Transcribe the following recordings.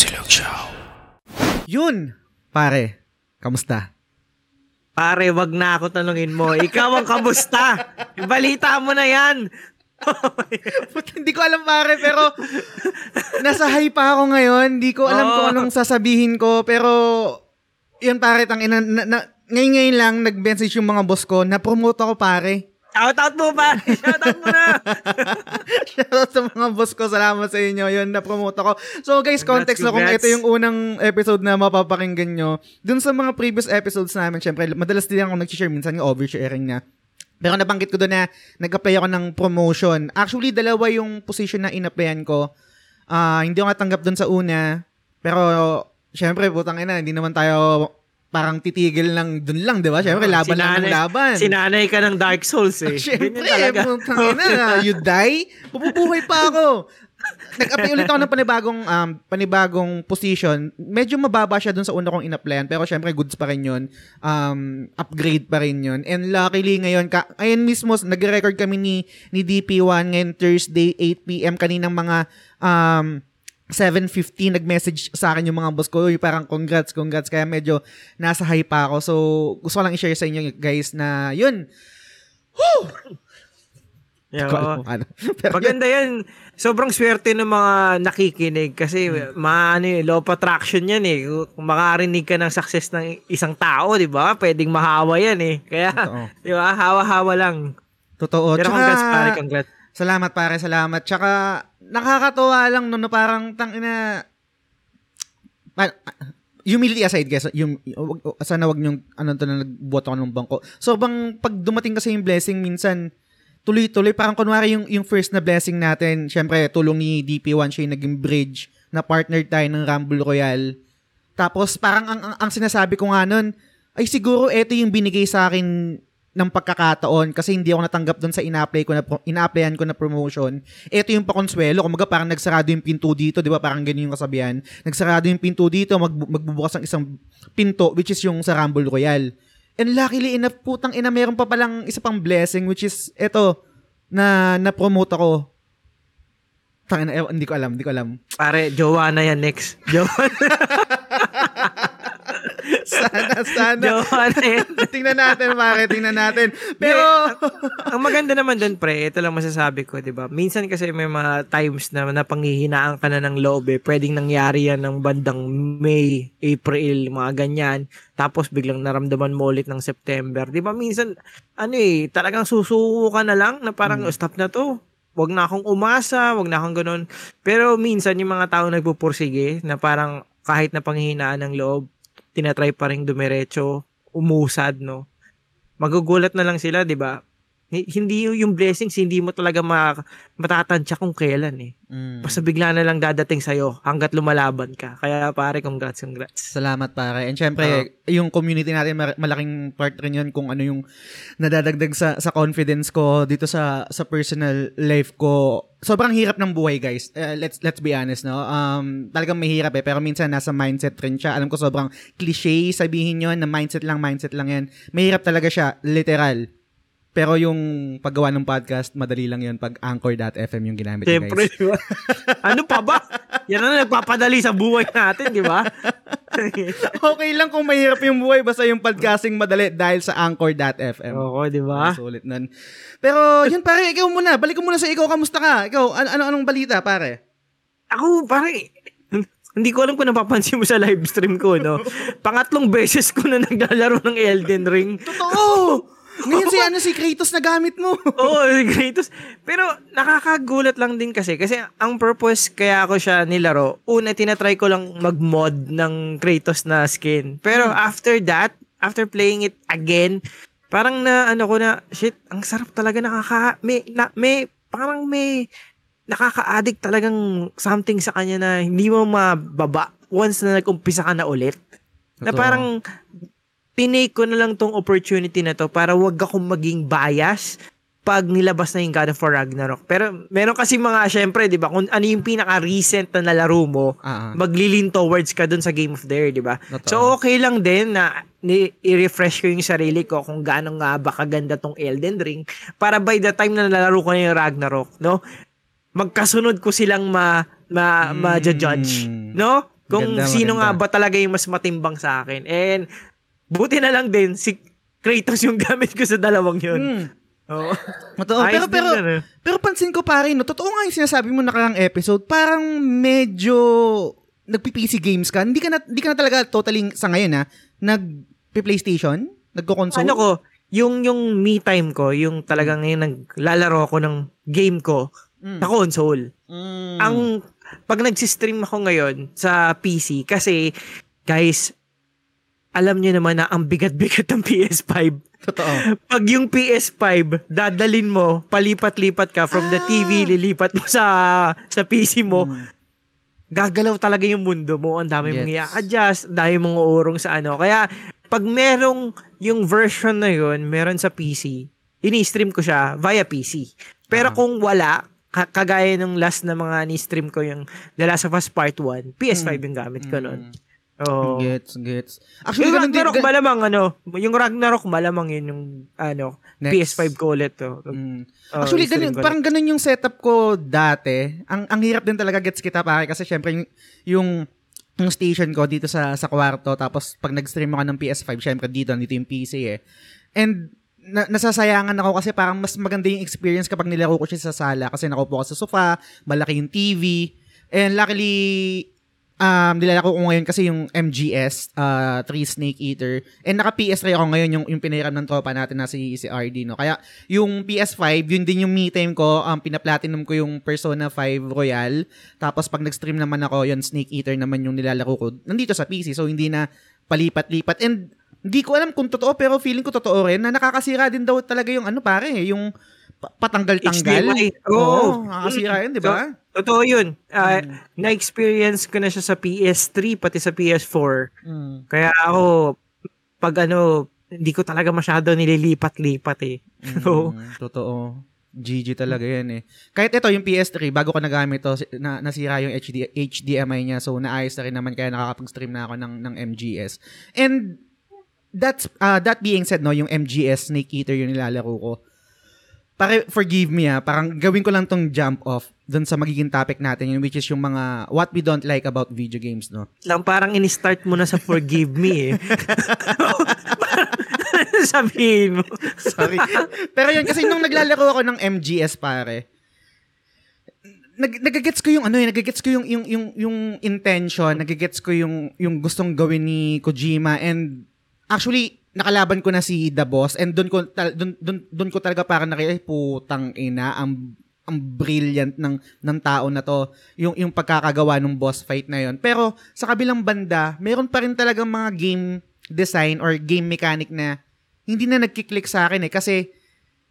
Silog Show. Yun, pare. Kamusta? Pare, wag na ako tanungin mo. Ikaw ang kamusta? Balita mo na yan. Puta, hindi ko alam pare, pero nasa high pa ako ngayon. Hindi ko alam Oo. kung anong sasabihin ko, pero yun pare, tang ina, na, na, ngayon ngayon lang nag-message yung mga boss ko, na-promote ako pare. Shoutout mo, pare. Shoutout mo na. Shoutout sa mga boss ko, salamat sa inyo. Yun, na-promote ako. So guys, context na kung ito yung unang episode na mapapakinggan nyo. Dun sa mga previous episodes namin, syempre, madalas din ako nag-share minsan yung oversharing na. Pero nabanggit ko doon na nag-apply ako ng promotion. Actually, dalawa yung position na in-applyan ko. Ah, hindi ako natanggap doon sa una. Pero, syempre, putang ina, hindi naman tayo parang titigil lang doon lang, di ba? Syempre, laban lang ng Sinanay- laban. Sinanay ka ng Dark Souls eh. Siyempre, Ganyan talaga. putang ina, you die, mabubuhay pa ako. Nag-apply ulit ako ng panibagong um, panibagong position. Medyo mababa siya dun sa una kong in-applyan, pero syempre goods pa rin 'yun. Um, upgrade pa rin 'yun. And luckily ngayon, ka, ayun mismo nagre-record kami ni ni DP1 ngayon Thursday 8 PM kaninang mga um 7.50 nag-message sa akin yung mga boss ko, "Uy, parang congrats, congrats. Kaya medyo nasa high pa ako. So, gusto ko lang i-share sa inyo guys na yun, Yeah, Ko alam oo. kung ano. Pero Maganda yan. Sobrang swerte ng mga nakikinig kasi maano eh, law of attraction yan eh. Kung makarinig ka ng success ng isang tao, di ba? Pwedeng mahawa yan eh. Kaya, di ba? Hawa-hawa lang. Totoo. Pero Tsaka, congrats pare, congrats. Salamat pare, salamat. Tsaka, nakakatuwa lang no, no parang tang ina humility aside guys, yung, sana wag niyong ano to na nagbuhat ako ng bangko. So bang pag dumating kasi yung blessing minsan tuloy-tuloy parang kunwari yung yung first na blessing natin, syempre tulong ni DP1 siya yung naging bridge na partner tayo ng Rumble Royale. Tapos parang ang, ang, ang sinasabi ko nga nun, ay siguro ito yung binigay sa akin ng pagkakataon kasi hindi ako natanggap doon sa ina-apply ko na ina-applyan ko na promotion. Ito yung pakonsuelo, kumaga parang nagsarado yung pinto dito, 'di ba? Parang ganyan yung kasabihan. Nagsarado yung pinto dito, mag, magbubukas ang isang pinto which is yung sa Rumble Royale. And luckily enough, putang ina, meron pa palang isa pang blessing which is eto na na-promote ako. Tangina, ewan, hindi ko alam, hindi ko alam. Pare, jowa na yan next. Jowa Sana, sana. jowa na yan. tingnan natin, pare, tingnan natin. Pero, Ang maganda naman doon, pre, ito lang masasabi ko, di ba? Minsan kasi may mga times na napanghihinaan ka na ng loob eh. Pwedeng nangyari yan ng bandang May, April, mga ganyan. Tapos biglang naramdaman mo ulit ng September. Di ba? Minsan, ano eh, talagang susuko ka na lang na parang, "Oh, stop na to. Wag na akong umasa, wag na akong ganun. Pero minsan yung mga tao nagpupursige na parang kahit na panghihinaan ng loob, tinatry pa rin dumiretso, umusad, no? Magugulat na lang sila, di ba? Hi- Hindi yung blessings, hindi mo talaga ma- matatansya kung kailan eh. mm, Basta bigla na lang dadating sa'yo hanggat lumalaban ka. Kaya pare, congrats, congrats. Salamat pare. And syempre, yung community natin malaking part rin 'yun kung ano yung nadadagdag sa sa confidence ko dito sa sa personal life ko. Sobrang hirap ng buhay, guys. Uh, let's let's be honest, no. Um talagang mahirap eh, pero minsan nasa mindset rin siya. Alam ko sobrang cliche sabihin 'yon na mindset lang, mindset lang 'yan. Mahirap talaga siya, literal. Pero yung paggawa ng podcast, madali lang 'yon pag anchor.fm yung ginamit Siyempre, guys. di ba? ano pa ba? Yan ang nagpapadali sa buhay natin, di ba? okay lang kung mahirap yung buhay basta yung podcasting madali dahil sa anchor.fm. Oo, di ba? Sulit nun. Pero, yun pare, ikaw muna. Balik ko muna sa ikaw. Kamusta ka? Ikaw, ano, ano anong balita, pare? Ako, pare, hindi ko alam kung napapansin mo sa live stream ko, no? Pangatlong beses ko na naglalaro ng Elden Ring. Totoo! Ngayon si, ano, si Kratos na gamit mo. Oo, Kratos. Pero nakakagulat lang din kasi. Kasi ang purpose kaya ako siya nilaro, una, tinatry ko lang mag-mod ng Kratos na skin. Pero after that, after playing it again, parang na, ano ko na, shit, ang sarap talaga nakaka, may, na, may, parang may, nakaka-addict talagang something sa kanya na hindi mo mababa once na nag-umpisa ka na ulit. Na parang tinake ko na lang tong opportunity na to para wag akong maging bias pag nilabas na yung God of War Ragnarok. Pero meron kasi mga, syempre, di ba, kung ano yung pinaka-recent na nalaro mo, ah. maglilin towards ka dun sa Game of the Year, di ba? So, okay lang din na ni- i-refresh ko yung sarili ko kung gaano nga ba kaganda tong Elden Ring para by the time na nalaro ko na yung Ragnarok, no? Magkasunod ko silang ma, ma, Mm. ma-judge, no? Kung Maganda, sino nga maganda. ba talaga yung mas matimbang sa akin. And buti na lang din si Kratos yung gamit ko sa dalawang yun. Hmm. Oo. Totoo. Pero, pero, yun, eh. pero pansin ko pare, no, totoo nga yung sinasabi mo nakarang episode, parang medyo nagpi-PC games ka. Hindi ka na, hindi ka na talaga totally sa ngayon ha, nag-PlayStation? Nagko-console? Ano ko, yung yung me time ko, yung talagang yung naglalaro ko ng game ko Mm. sa console. Mm. Ang pag nagsi-stream ako ngayon sa PC kasi guys, alam niyo naman na ang bigat-bigat ng PS5. Totoo. Pag yung PS5, dadalin mo, palipat-lipat ka from the TV, lilipat mo sa sa PC mo, gagalaw talaga yung mundo mo. Ang dami mong Yes. i-adjust, ang dami mong uurong sa ano. Kaya, pag merong yung version na yun, meron sa PC, ini-stream ko siya via PC. Pero Ah. kung wala, ka- kagaya nung last na mga ni-stream ko yung The Last of Us Part 1, PS5 yung gamit ko nun. Oh. Gets, gets. Actually, Yung din. Ragnarok gan- malamang ano, yung Ragnarok malamang yun yung ano, Next. PS5 ko ulit to. Mm. Oh, Actually, ganun, ko parang ganun yung setup ko dati. Ang ang hirap din talaga gets kita pare kasi syempre yung yung, yung station ko dito sa sa kwarto tapos pag nag-stream ako ng PS5 syempre dito dito yung PC eh. And na, nasasayangan ako kasi parang mas maganda yung experience kapag nilaro ko siya sa sala kasi nakaupo ako sa sofa, malaki yung TV. And luckily um, nilalaro ko ngayon kasi yung MGS, uh, 3 Snake Eater. And naka PS3 ako ngayon yung, yung pinahiram ng tropa natin na si, si RD, no? Kaya yung PS5, yun din yung me time ko. Um, pinaplatinum ko yung Persona 5 Royal. Tapos pag nag-stream naman ako, yun Snake Eater naman yung nilalaro ko. Nandito sa PC, so hindi na palipat-lipat. And hindi ko alam kung totoo, pero feeling ko totoo rin na nakakasira din daw talaga yung ano pare, yung patanggal-tanggal. Oo, Oo. nakakasira yun, di ba? Totoo yun. Ah, Hmm. Na-experience ko na siya sa PS3 pati sa PS4. Mm. Kaya ako, pag ano, hindi ko talaga masyado nililipat-lipat eh. So, Mm, totoo. GG talaga yan eh. Kahit ito, yung PS3, bago ko nagamit to, na, nasira yung HD, HDMI niya. So, naayos na rin naman kaya nakakapag-stream na ako ng, ng MGS. And, that's, uh, that being said, no, yung MGS Snake Eater yung nilalaro ko. Pare, forgive me ah, parang gawin ko lang tong jump off dun sa magiging topic natin, yun, which is yung mga what we don't like about video games, no? lang parang in-start mo na sa forgive me eh. Sabihin mo. Sorry. Pero yun, kasi nung naglalaro ako ng MGS, pare, nag nagagets ko yung ano eh, nagagets ko yung yung yung yung intention, nagagets ko yung yung gustong gawin ni Kojima and actually nakalaban ko na si The Boss and doon ko doon doon ko talaga parang nakita putang ina ang ang brilliant ng ng tao na to yung yung pagkakagawa ng boss fight na yon pero sa kabilang banda meron pa rin talagang mga game design or game mechanic na hindi na nagkiklik sa akin eh kasi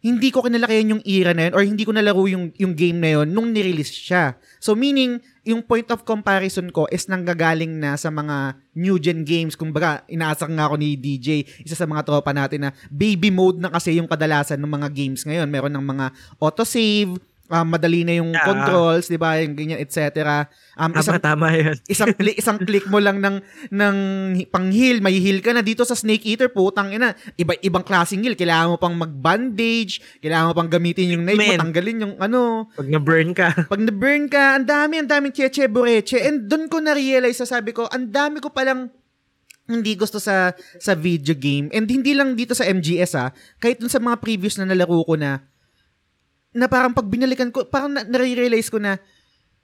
hindi ko kinalakihan yung era na yun or hindi ko nalaro yung, yung game na yun nung nirelease siya. So meaning, yung point of comparison ko is nanggagaling na sa mga new gen games. Kumbaga, inaasar nga ako ni DJ, isa sa mga tropa natin na baby mode na kasi yung kadalasan ng mga games ngayon. Meron ng mga autosave, um, madali na yung Ah. controls, di ba? Yung ganyan, etc. Um, isang, Tama-tama yun. isang click isang click mo lang ng ng pang-heal, may heal ka na dito sa Snake Eater, putang ina. Iba ibang klaseng heal, kailangan mo pang mag-bandage, kailangan mo pang gamitin yung knife mo, Men. tanggalin yung ano. Pag na-burn ka. Pag na-burn ka, ang dami, ang daming cheche bureche. And doon ko na-realize, sabi ko, ang dami ko palang hindi gusto sa sa video game. And hindi lang dito sa MGS ah, kahit dun sa mga previous na nalaro ko na na parang pag binalikan ko, parang na- nare-realize ko na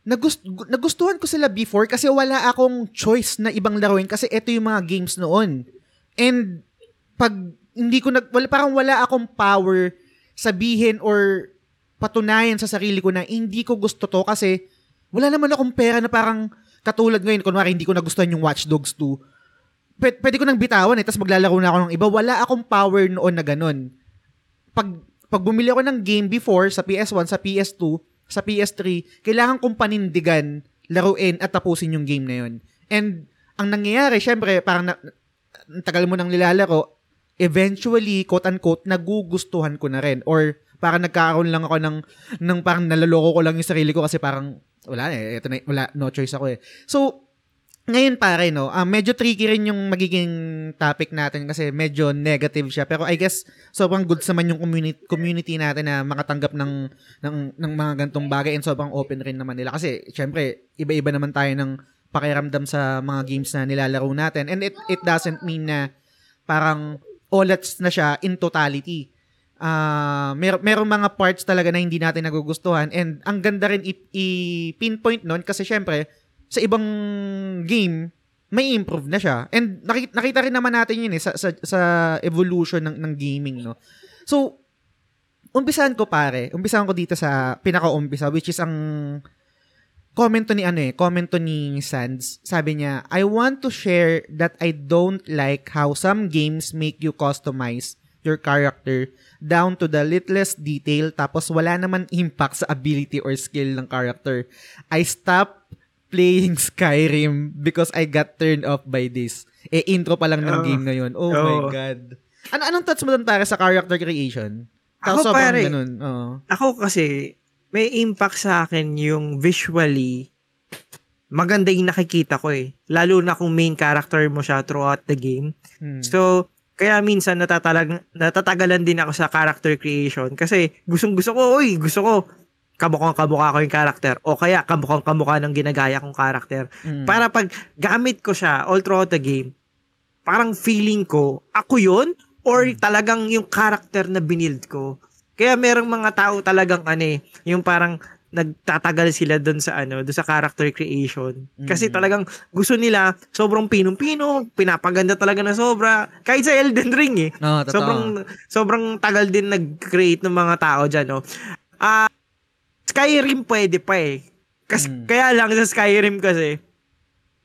nagust, gu- nagustuhan ko sila before kasi wala akong choice na ibang laruin kasi ito yung mga games noon. And pag hindi ko nag wala parang wala akong power sabihin or patunayan sa sarili ko na hindi ko gusto to kasi wala naman akong pera na parang katulad ngayon. Kunwari hindi ko nagustuhan yung Watch Dogs 2 pwede, pwede ko nang bitawan eh tapos maglalaro na ako ng iba. Wala akong power noon na ganun. Pag pag bumili ako ng game before sa PS1 sa PS2 sa PS3 kailangan kong panindigan laruin at tapusin yung game na yun and ang nangyayari syempre parang na, tagal mo nang nilalaro eventually, quote-unquote, nagugustuhan ko na rin. Or parang nagkakaroon lang ako ng, ng parang nalaloko ko lang yung sarili ko kasi parang, wala eh, ito na, wala, no choice ako eh. So, ngayon pare, no, ah, medyo tricky rin yung magiging topic natin kasi medyo negative siya. Pero I guess, sobrang good naman yung community, community natin na makatanggap ng, ng, ng mga gantong bagay and sobrang open rin naman nila. Kasi, syempre, iba-iba naman tayo ng pakiramdam sa mga games na nilalaro natin. And it it doesn't mean na parang OLEDs na siya in totality. Ah, mer merong mga parts talaga na hindi natin nagugustuhan and ang ganda rin i- i-pinpoint nun kasi syempre sa ibang game may improve na siya. And nakita, nakita rin naman natin yun eh sa sa, sa evolution ng ng gaming, no. So umpisahan ko pare, umpisahan ko dito sa pinaka-umpisa which is ang comment ni ano eh, comment ni Sands. Sabi niya, I want to share that I don't like how some games make you customize your character down to the littlest detail tapos wala naman impact sa ability or skill ng character. I stopped playing Skyrim because I got turned off by this. Eh, intro pa lang ng Oh. game ngayon. Oh, Oh. my God. Ano, anong thoughts mo doon para sa character creation? Ako, sobrang pare, ganun. Oo. Ako kasi, may impact sa akin yung visually, maganda yung nakikita ko eh. Lalo na kung main character mo siya throughout the game. Hmm. So, kaya minsan natatalag, natatagalan din ako sa character creation kasi gustong gusto ko, uy, gusto ko kamukhang kamukha ko yung character o kaya kamukhang kamukha ng ginagaya kong character. Mm. Para pag gamit ko siya all throughout the game, parang feeling ko, ako yun? Or talagang yung character na binild ko? Kaya merong mga tao talagang ano eh, yung parang nagtatagal sila doon sa ano, doon sa character creation. Kasi Mhm. talagang gusto nila sobrang pinong-pino, pinapaganda talaga na sobra. Kahit sa Elden Ring eh. Totoo. Sobrang sobrang tagal din nag-create ng mga tao diyan, no. Ah, Skyrim pwede pa eh. Kasi Mm. kaya lang sa Skyrim kasi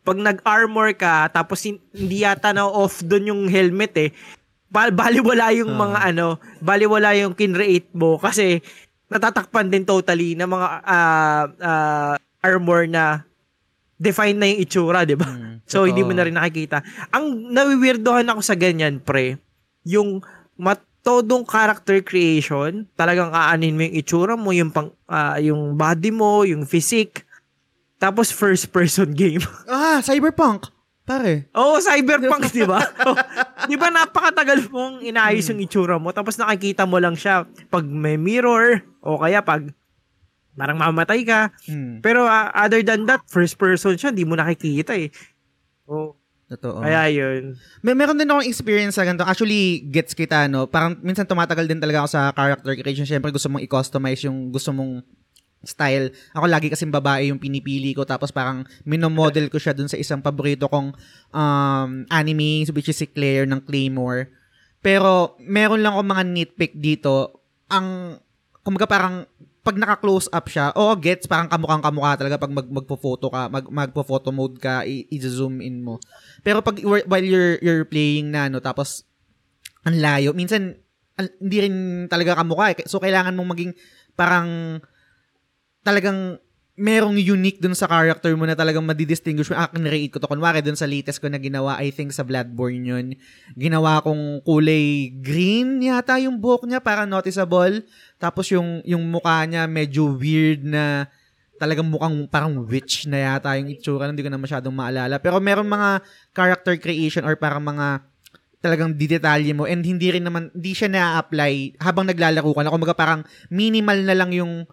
pag nag-armor ka tapos hin- hindi yata na off doon yung helmet eh. Bal baliwala yung mga ano, baliwala yung kinreate mo kasi natatakpan din totally ng mga ah, ah, armor na define na yung itsura, di ba? Mm, So, hindi mo na rin nakikita. Ang nawiwirdohan ako sa ganyan, pre, yung matodong character creation, talagang aanin mo yung itsura mo, yung, pang, ah, yung body mo, yung physique, tapos first person game. Ah, Cyberpunk. Pare. Oo, cyberpunk, di ba? Oh, di ba napakatagal mong inaayos Hmm. yung itsura mo, tapos nakikita mo lang siya pag may mirror, o kaya pag parang mamatay ka. Hmm. Pero ah, other than that, first person siya, hindi mo nakikita eh. Oh, Totoo. kaya yun. May meron din akong experience sa ganito. Actually, gets kita, no? Parang minsan tumatagal din talaga ako sa character creation. Siyempre, gusto mong i-customize yung gusto mong style. Ako lagi kasing babae yung pinipili ko tapos parang minomodel ko siya dun sa isang paborito kong um, anime which is si Claire ng Claymore. Pero meron lang ako mga nitpick dito. Ang kumbaga parang pag naka-close up siya, oo, gets, parang kamukhang kamukha talaga pag mag, magpo-photo ka, mag, magpo-photo mode ka, i-zoom in mo. Pero pag while you're you're playing na no tapos ang layo, minsan al- hindi rin talaga kamukha eh. So kailangan mong maging parang talagang merong unique dun sa character mo na talagang madidistinguish mo. Ah, kinrate ko to. Kunwari dun sa latest ko na ginawa, I think sa Bloodborne yun. Ginawa kong kulay green yata yung buhok niya para noticeable. Tapos yung, yung mukha niya medyo weird na talagang mukhang parang witch na yata yung itsura. Hindi ko na masyadong maalala. Pero meron mga character creation or parang mga talagang didetalye mo and hindi rin naman, hindi siya na-apply habang naglalaro ka na. Kumbaga parang minimal na lang yung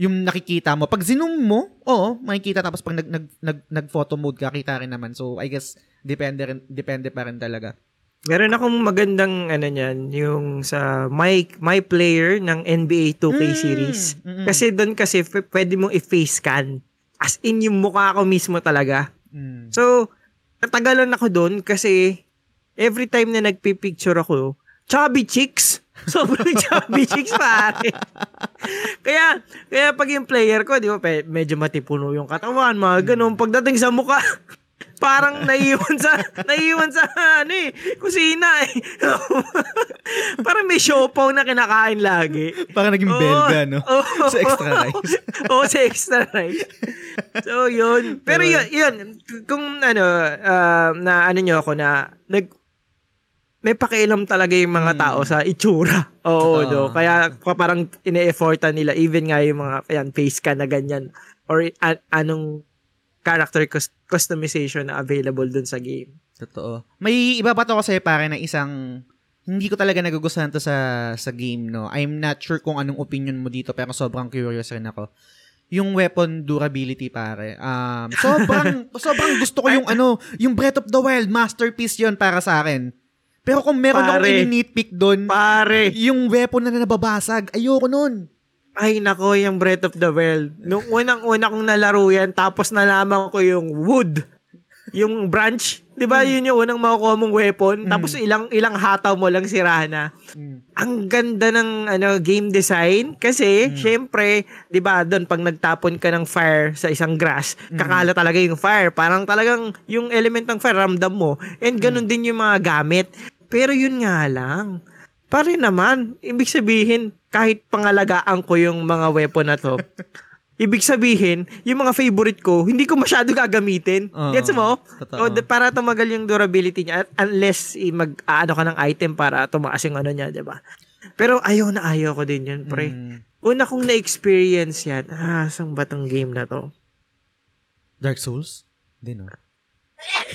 yung nakikita mo. Pag zoom mo, oo, makikita tapos pag nag nag nag, nag photo mode ka, kita rin naman. So I guess depende rin depende pa rin talaga. Meron akong magandang ano niyan, yung sa my my player ng NBA 2K Mm, series. mm-mm. Kasi doon kasi p- pwede mong i-face scan. As in yung mukha ko mismo talaga. Mm. So, natagalan ako doon kasi every time na nagpipicture ako, chubby chicks. Sobrang chubby chicks pare. kaya, kaya pag yung player ko, di ba, medyo matipuno yung katawan, mga ganun. Pagdating sa mukha, parang naiiwan sa, naiiwan sa, ano eh, kusina eh. parang may siopaw na kinakain lagi. Parang naging Oo. belga, no? Oo. Sa extra rice. Oo, sa extra rice. So, yun. Pero yun, yun kung ano, ah, na ano nyo ako na, nag, may pakialam talaga yung mga Hmm. tao sa itsura. Oo, Totoo. no. Kaya pa- parang ine-effortan nila, even nga yung mga, ayan, face ka na ganyan. Or a- anong character cus- customization na available dun sa game. Totoo. May iba pa to kasi pare na isang hindi ko talaga nagugustuhan to sa sa game, no. I'm not sure kung anong opinion mo dito pero sobrang curious rin ako. yung weapon durability pare. Um, sobrang sobrang gusto ko yung ano, yung Breath of the Wild masterpiece 'yon para sa akin. Pero kung meron Pare. akong nitpick doon, Pare, yung weapon na nababasag, ayoko nun. ay nako yung Breath of the Wild. Nung unang-una kong nalaro yan, tapos nalaman ko yung wood. Yung branch. Di ba yun yung unang makukuha mong weapon? Tapos ilang ilang hataw mo lang sira na. Ang ganda ng ano game design kasi syempre, 'di ba, doon pag nagtapon ka ng fire sa isang grass, kakala talaga yung fire. Parang talagang yung element ng fire ramdam mo. And ganun din yung mga gamit. Pero yun nga lang. Pare naman, ibig sabihin kahit pangalagaan ko yung mga weapon na to, ibig sabihin, yung mga favorite ko, hindi ko masyado gagamitin. Oo, Gets mo? totoo. O, d- para tumagal yung durability niya unless i- mag aano ka ng item para tumaas yung ano niya, 'di ba? Pero ayaw na ayaw ko din yun, pre. Mm. Una kong na-experience yan. Ah, sang batang game na to? Dark Souls? Hindi no.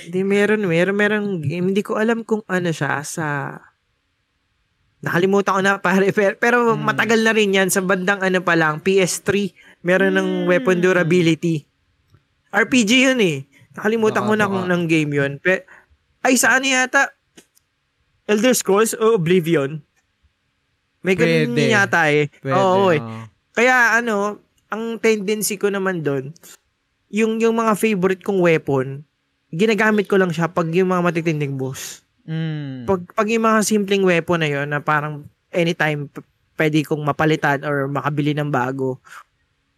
Hindi, meron, meron, meron game. Hindi ko alam kung ano siya sa... Nakalimutan ko na pare. Pero, pero matagal na rin yan. Sa bandang ano pa lang, PS3. Meron ng weapon durability. RPG yun eh. Nakalimutan Baka, ko na kung ng game yun. Pe, ay, saan yata? Elder Scrolls o Oblivion? May ganun Pwede. yata eh. Pwede. Oo, eh. oo. Kaya ano, ang tendency ko naman doon, yung yung mga favorite kong weapon, ginagamit ko lang siya pag yung mga matitinding boss. Mm. Pag, pag yung mga simpleng weapon na yon na parang anytime p- pwede kong mapalitan or makabili ng bago,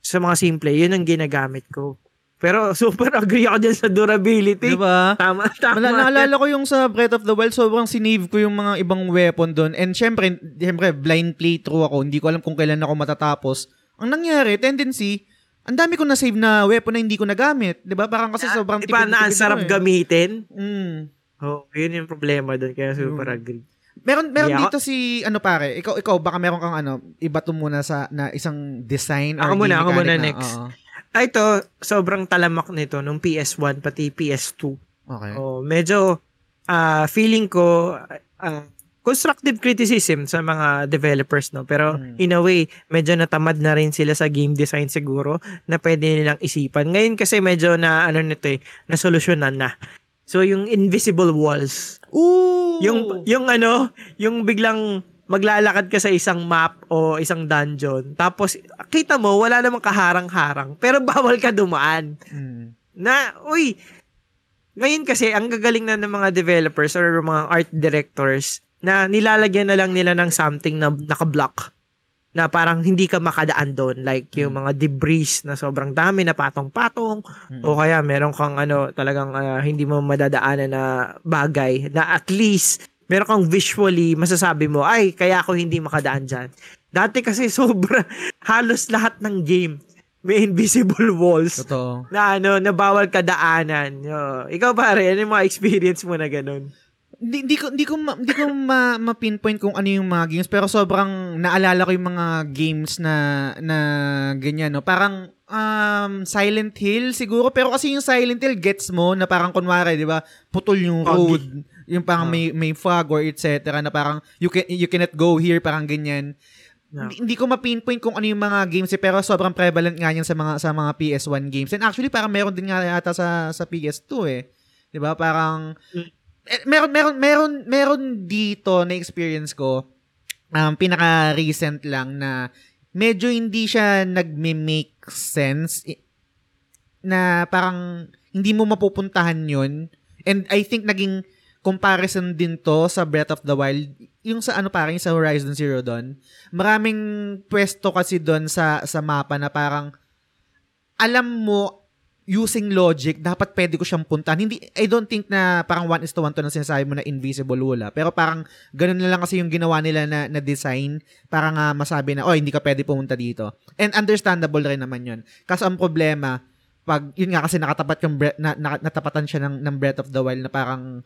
sa mga simple, yun ang ginagamit ko. Pero super agree ako dyan sa durability. Diba? Tama, tama. Wala, naalala ko yung sa Breath of the Wild, sobrang sinave ko yung mga ibang weapon doon. And syempre, syempre, blind playthrough ako. Hindi ko alam kung kailan ako matatapos. Ang nangyari, tendency, ang dami ko na save na weapon na hindi ko nagamit. 'Di ba Parang kasi sobrang Iba na ang sarap eh. gamitin. Mm. Oh, yun yung problema doon. Kaya super Mm. agree. Meron meron Hindi, dito si ano pare, ikaw ikaw baka meron kang ano, iba to muna sa na isang design Ako muna, ako muna na- next. oo. Ah, ito, sobrang talamak nito nung PS1 pati PS2. Okay. Oh, medyo ah feeling ko ah, constructive criticism sa mga developers no pero Hmm. in a way medyo natamad na rin sila sa game design siguro na pwede nilang isipan. Ngayon kasi medyo na ano nito eh, na solusyonan na. So yung invisible walls, Ooh. yung yung ano, yung biglang maglalakad ka sa isang map o isang dungeon tapos kita mo wala namang kaharang-harang pero bawal ka dumaan Mm. na, uy, ngayon kasi, ang gagaling na ng mga developers or mga art directors na nilalagyan na lang nila ng something na naka-block na parang hindi ka makadaan doon. Like yung mga debris na sobrang dami na patong-patong o kaya meron kang ano talagang ah, hindi mo madadaanan na bagay na at least meron kang visually masasabi mo, ay, kaya ako hindi makadaan dyan. Dati kasi sobra, halos lahat ng game may invisible walls Totoo. na ano, na bawal ka daanan. Yo. Ikaw pare, ano yung mga experience mo na ganun? Hindi, hindi ko hindi ko ma, hindi ko ma, ma-pinpoint kung ano yung mga games pero sobrang naalala ko yung mga games na na ganyan no. Parang um Silent Hill siguro pero kasi yung Silent Hill gets mo na parang kunwari, 'di ba? Putol yung Foggy. road, yung parang Ah. may may fog or etc na parang you can you cannot go here parang ganyan. Yeah. Hindi, hindi ko ma-pinpoint kung ano yung mga games eh, pero sobrang prevalent nga yan sa mga sa mga PS1 games. And actually parang meron din nga yata sa sa PS2 eh. 'Di ba? Parang Mm. Eh, meron meron meron meron dito na experience ko um pinaka recent lang na medyo hindi siya nagme-make sense. Na parang hindi mo mapupuntahan yun. And I think naging comparison din to sa Breath of the Wild. Yung sa ano parang sa Horizon Zero Dawn. Maraming pwesto kasi doon sa sa mapa na parang alam mo using logic, dapat pwede ko siyang puntahan. Hindi, I don't think na parang one is to one to na sinasabi mo na invisible wala. Pero parang ganun na lang kasi yung ginawa nila na, na design para nga masabi na, oh, hindi ka pwede pumunta dito. And understandable rin naman yun. Kaso ang problema, pag, yun nga kasi nakatapat yung, bre- na, na, natapatan siya ng, ng Breath of the Wild na parang,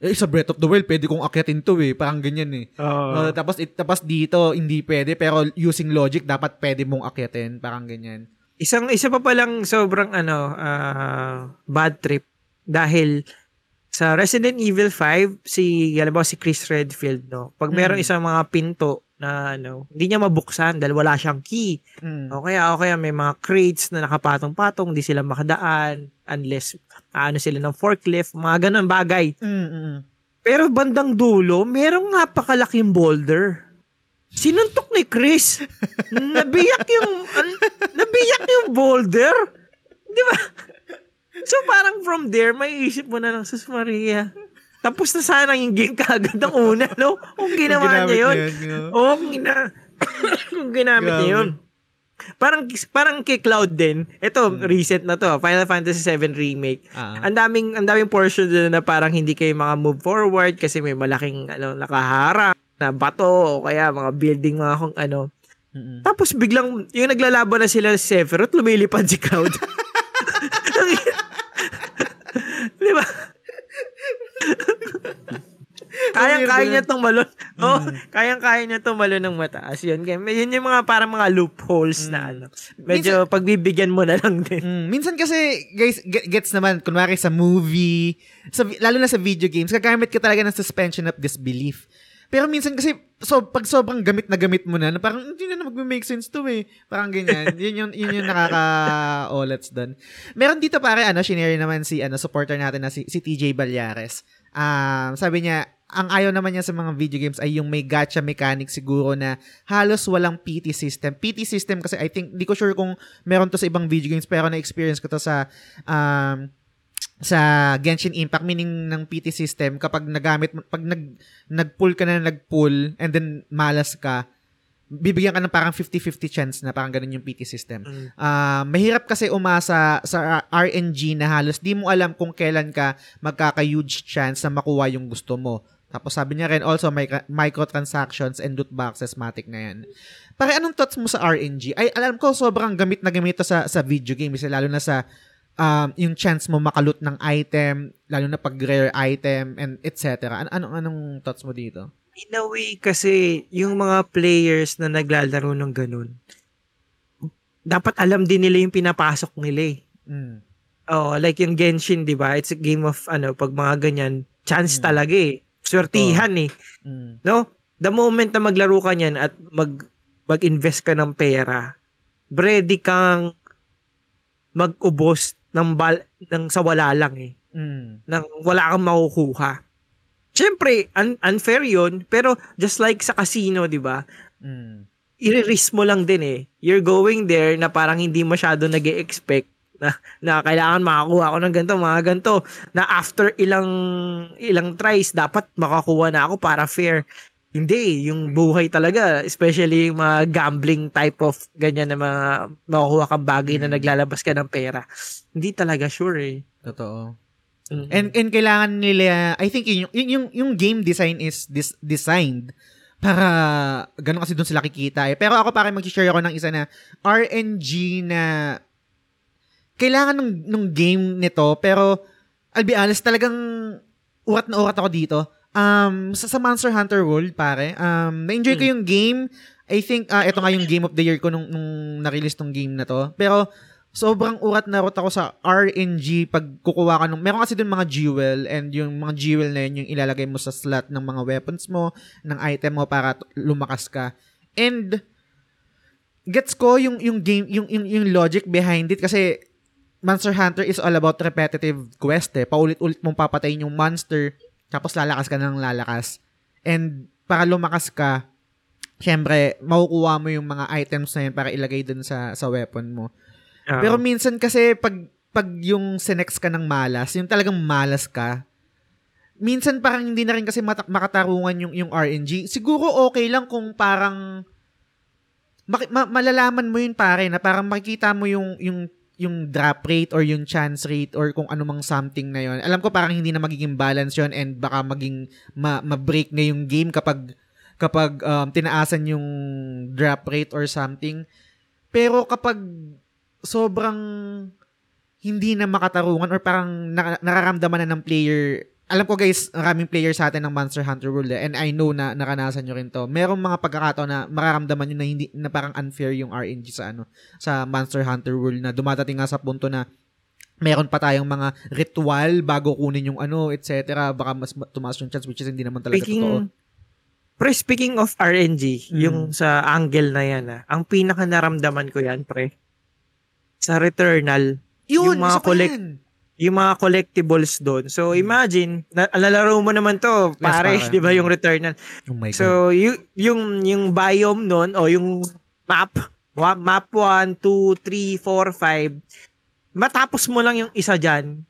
eh, sa Breath of the Wild, pwede kong akyatin to eh. Parang ganyan eh. Uh, tapos, it, tapos dito, hindi pwede. Pero using logic, dapat pwede mong akyatin. Parang ganyan. Isang isa pa palang sobrang ano ah, bad trip dahil sa Resident Evil 5, si, mo, si Chris Redfield, no? Pag meron Mm. isang mga pinto na, ano, hindi niya mabuksan dahil wala siyang key. Mm. O kaya, o kaya may mga crates na nakapatong-patong, hindi sila makadaan unless ano sila ng forklift, mga ganun bagay. Mm, mm. Pero bandang dulo, merong napakalaking boulder. Sinuntok ni Chris. nabiyak yung, an- nabiyak yung boulder. Di ba? So parang from there, may isip mo na ng Sus Maria. Tapos na sana yung game kagad ng una, no? Kung ginawa niya yun. no? Oo, kung, gina, kung ginamit niya yun. Parang, parang kay Cloud din. Ito, Hmm. recent na to. Final Fantasy 7 Remake. Ah. Ang daming ang daming portion doon na parang hindi kayo mga move forward kasi may malaking ano nakaharap na bato o kaya mga building mga kung ano. Mm-mm. Tapos biglang yung naglalaban na sila sa Sephiroth, lumilipad si Cloud. Di ba? Kayang-kaya niya tumalon. Oo, kayang-kaya niya tumalon ng mataas. Yun, yun yung mga parang mga loopholes na ano. Medyo pagbibigyan mo na lang din. Mm, minsan kasi, guys, ge- gets naman, kunwari sa movie, sa, lalo na sa video games, gagamit ka talaga ng suspension of disbelief. Pero minsan kasi, so, pag sobrang gamit na gamit mo na, parang, hindi na mag-make sense to eh. Parang ganyan. yun yung, yun yung nakaka-olets doon. Meron dito pare, ano, shinare naman si, ano, supporter natin na si, si TJ Balyares. Um, sabi niya, ang ayaw naman niya sa mga video games ay yung may gacha mechanic siguro na halos walang PT system. PT system kasi I think, di ko sure kung meron to sa ibang video games pero na-experience ko to sa um, sa Genshin Impact meaning ng PT system kapag nagamit pag nag nag-pull ka na nag-pull and then malas ka bibigyan ka ng parang 50-50 chance na parang ganun yung PT system. Mm. Ah, mahirap kasi umasa sa RNG na halos di mo alam kung kailan ka magkaka-huge chance na makuha yung gusto mo. Tapos sabi niya rin also may microtransactions and loot boxes matic na yan. Pare anong thoughts mo sa RNG? Ay alam ko sobrang gamit na gamit to sa sa video games eh, lalo na sa um, yung chance mo makaloot ng item, lalo na pag rare item and etc. An anong anong thoughts mo dito? In a way, kasi yung mga players na naglalaro ng ganun, dapat alam din nila yung pinapasok nila eh. Mm. Oh, like yung Genshin, di ba? It's a game of, ano, pag mga ganyan, chance Mm. talaga eh. Swertihan eh. Mm. No? The moment na maglaro ka niyan at mag, mag-invest ka ng pera, ready kang mag-ubos ng, bal, ng sa wala lang eh. Mm. Nang wala kang makukuha. Siyempre, un- unfair yun, pero just like sa casino, di ba? Mm. i-risk mo lang din eh. You're going there na parang hindi masyado nag expect na, na kailangan makakuha ako ng ganito, mga ganito, na after ilang ilang tries, dapat makakuha na ako para fair. Hindi, yung buhay talaga, especially yung mga gambling type of ganyan na mga makukuha kang bagay na naglalabas ka ng pera. Hindi talaga sure eh. Totoo. Mm. And and kailangan nila I think yun, yung yung yung game design is dis, designed para ganun kasi doon sila kikita eh. Pero ako pare mag-share ako ng isa na RNG na kailangan ng ng game nito pero I'll be honest talagang urat na urat ako dito. Um sa, sa Monster Hunter World pare, um na-enjoy ko yung game. I think ah ito nga yung game of the year ko nung, nung na-release tong game na to. Pero sobrang urat na urat ako sa RNG pag kukuha ka nung meron kasi dun mga jewel and yung mga jewel na yun yung ilalagay mo sa slot ng mga weapons mo, ng item mo para lumakas ka. And gets ko yung yung game yung yung, yung logic behind it kasi Monster Hunter is all about repetitive quest eh. Paulit-ulit mong papatayin yung monster tapos lalakas ka ng lalakas. And para lumakas ka, syempre, makukuha mo yung mga items na yun para ilagay dun sa, sa weapon mo. Ah. Pero minsan kasi pag pag yung sinex ka ng malas, yung talagang malas ka, minsan parang hindi na rin kasi mata- makatarungan yung yung RNG. Siguro okay lang kung parang maki- ma- malalaman mo yun pare na parang makikita mo yung yung yung drop rate or yung chance rate or kung ano mang something na yon. Alam ko parang hindi na magiging balance yon and baka maging ma- ma-break na yung game kapag kapag um, tinaasan yung drop rate or something. Pero kapag sobrang hindi na makatarungan or parang na- nararamdaman na ng player alam ko guys, maraming players sa atin ng Monster Hunter World eh, and I know na naranasan nyo rin to. Merong mga pagkakataon na mararamdaman nyo na hindi na parang unfair yung RNG sa ano sa Monster Hunter World na dumadating nga sa punto na meron pa tayong mga ritual bago kunin yung ano, etc. Baka mas ma- tumaas yung chance which is hindi naman talaga Speaking, totoo. pre, speaking of RNG, Mm. yung sa angle na yan, ah, ang pinaka naramdaman ko yan, pre, sa Returnal, Yun, yung mga collect- yan. Yung mga collectibles doon. So, imagine, na, alalaro mo naman to, Yes, pare, pare. di ba, yung Returnal. Oh my God. So, y- yung, yung biome nun, o yung map, map 1, 2, 3, 4, 5, matapos mo lang yung isa dyan,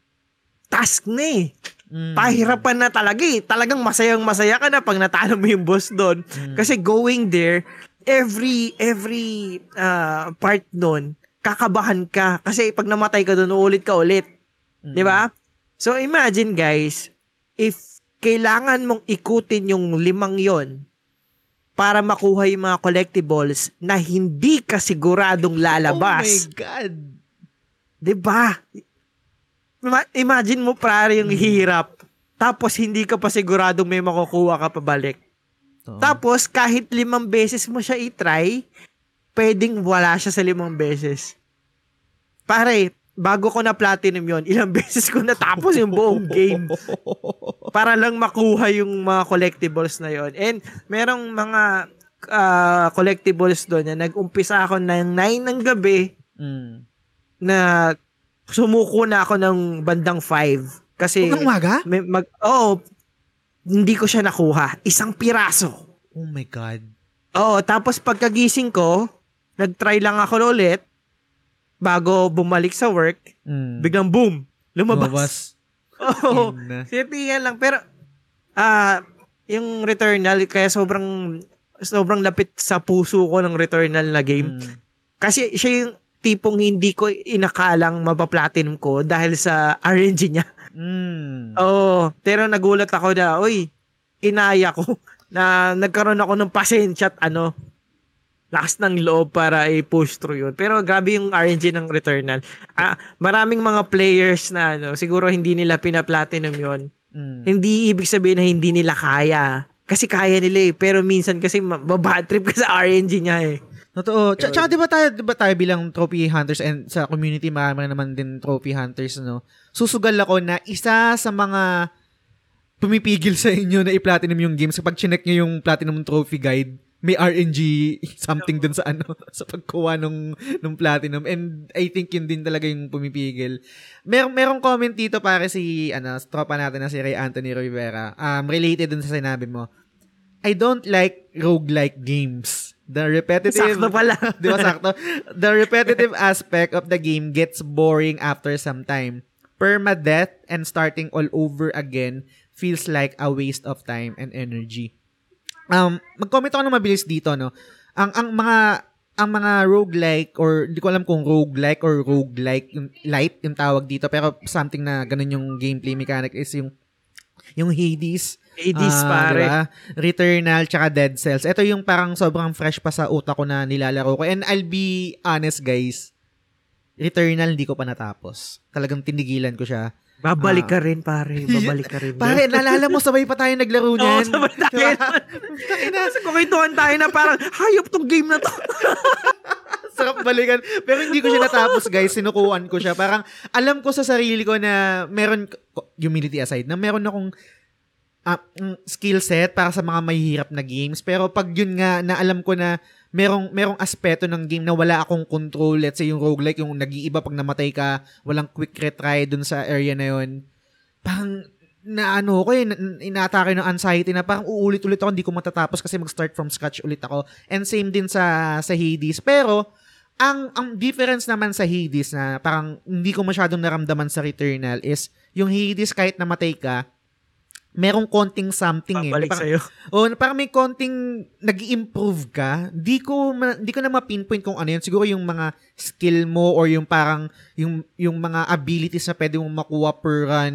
task na eh. Mm. Pahirapan na talaga eh. Talagang masayang masaya ka na pag natalo mo yung boss doon. Mm. Kasi going there, every, every uh, part nun, kakabahan ka. Kasi pag namatay ka doon, uulit ka ulit. Mm. 'Di ba? So imagine guys, if kailangan mong ikutin yung limang yon para makuha yung mga collectibles na hindi ka siguradong lalabas. Oh my God. 'Di ba? Ima- Imagine mo pare yung hirap. Tapos hindi ka pa siguradong may makukuha ka pabalik. Oo. Tapos kahit limang beses mo siya i-try, pwedeng wala siya sa limang beses. Pare, bago ko na platinum yon ilang beses ko natapos yung buong game para lang makuha yung mga collectibles na yon. And merong mga ah, collectibles doon na nag-umpisa ako ng 9 ng gabi Mm. na sumuko na ako ng bandang 5 kasi Huwag umaga? may mag oh hindi ko siya nakuha. Isang piraso. Oh my God. Oo, tapos pagkagising ko, nag-try lang ako ulit bago bumalik sa work, Mm. biglang boom, lumabas. Lumabas. Oo. Sipihan lang pero ah yung Returnal kaya sobrang sobrang lapit sa puso ko ng Returnal na game. Mm. Kasi siya yung tipong hindi ko inakalang mapaplatinum ko dahil sa RNG niya. Mm. Oo, pero nagulat ako na, uy, inaya ko na nagkaroon ako ng pasensya at ano, lakas ng loob para i-push through yun. Pero grabe yung RNG ng Returnal. Ah, maraming mga players na ano, siguro hindi nila pina-platinum yun. Mm. Hindi ibig sabihin na hindi nila kaya. Kasi kaya nila eh. Pero minsan kasi mabad trip ka sa RNG niya eh. Totoo. Ts- tsaka 'di ba tayo 'di ba tayo bilang trophy hunters and sa community marami naman din trophy hunters no. Susugal ako na isa sa mga pumipigil sa inyo na i-platinum yung games kapag chinek nyo yung platinum trophy guide may RNG something dun sa ano sa pagkuha nung nung platinum and I think yun din talaga yung pumipigil. Mer merong comment dito para si ano tropa natin na si Ray Anthony Rivera. Um related dun sa sinabi mo. I don't like roguelike games. The repetitive Sakto pala. Di ba sakto? The repetitive aspect of the game gets boring after some time. Permadeath and starting all over again feels like a waste of time and energy. Um, mag-comment ako ng mabilis dito, no? Ang ang mga ang mga roguelike or hindi ko alam kung roguelike or roguelike yung light yung tawag dito pero something na ganun yung gameplay mechanic is yung yung Hades Hades, Ah, pare. diba? Returnal tsaka Dead Cells. Ito yung parang sobrang fresh pa sa utak ko na nilalaro ko. And I'll be honest guys, Returnal hindi ko pa natapos. Talagang tinigilan ko siya. Babalik Ah. ka rin, pare. Babalik ka rin. Pare, naalala mo sabay pa tayo naglaro Oo, niyan. sabay tayo. Diba? Kasi kukintuhan tayo na parang, hayop tong game na to. Sarap balikan. Pero hindi ko siya natapos, guys. Sinukuan ko siya. Parang alam ko sa sarili ko na meron, humility aside, na meron akong mm, skill set para sa mga mahihirap na games. Pero pag yun nga, na alam ko na merong, merong aspeto ng game na wala akong control. Let's say yung roguelike, yung nag-iiba pag namatay ka, walang quick retry dun sa area na yun. Parang na ano ko eh, na- inaatake ng anxiety na parang uulit-ulit ako, hindi ko matatapos kasi mag-start from scratch ulit ako. And same din sa sa Hades. Pero, ang ang difference naman sa Hades na parang hindi ko masyadong naramdaman sa Returnal is yung Hades kahit namatay ka, merong konting something eh. Babalik Parang- sa'yo. Oh, parang may konting nag improve ka. Di ko ma- di ko na ma-pinpoint kung ano yun. Siguro yung mga skill mo or yung parang yung yung mga abilities na pwede mong makuha per run.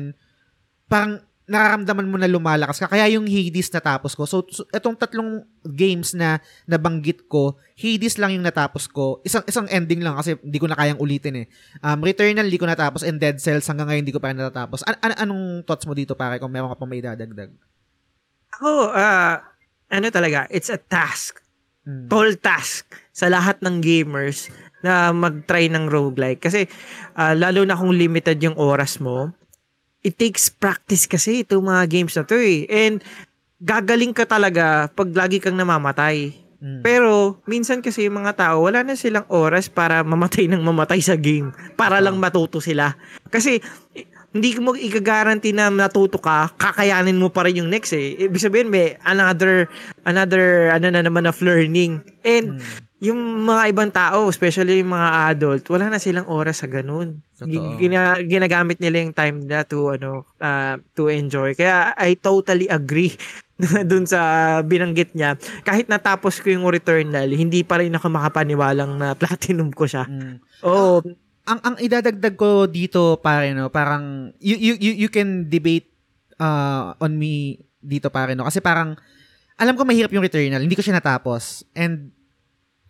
Parang nararamdaman mo na lumalakas ka. Kaya yung Hades natapos ko. So, so itong tatlong games na nabanggit ko, Hades lang yung natapos ko. Isang isang ending lang kasi hindi ko na kayang ulitin eh. Um, Returnal hindi ko natapos and Dead Cells hanggang ngayon hindi ko pa natatapos. An- an- anong thoughts mo dito pare kung meron ka pa may dadagdag? Ako, ah, ano talaga, it's a task. Mm. tall task sa lahat ng gamers na mag-try ng roguelike. Kasi ah, lalo na kung limited yung oras mo, it takes practice kasi itong mga games na to eh. And gagaling ka talaga pag lagi kang namamatay. Mm. Pero minsan kasi yung mga tao, wala na silang oras para mamatay ng mamatay sa game. Para lang matuto sila. Kasi hindi mo igagaranti na natuto ka, kakayanin mo pa rin yung next eh. Ibig sabihin may another another ano na naman of learning. And yung mga ibang tao, especially yung mga adult, wala na silang oras sa ganun. Gina- ginagamit nila yung time na to ano uh, to enjoy. Kaya I totally agree dun sa binanggit niya. Kahit natapos ko yung Returnal, hindi pa rin ako makapaniwalang na platinum ko siya. Mm. Oo. ang ang idadagdag ko dito pare no parang you you you, you can debate uh, on me dito pare no kasi parang alam ko mahirap yung Returnal hindi ko siya natapos and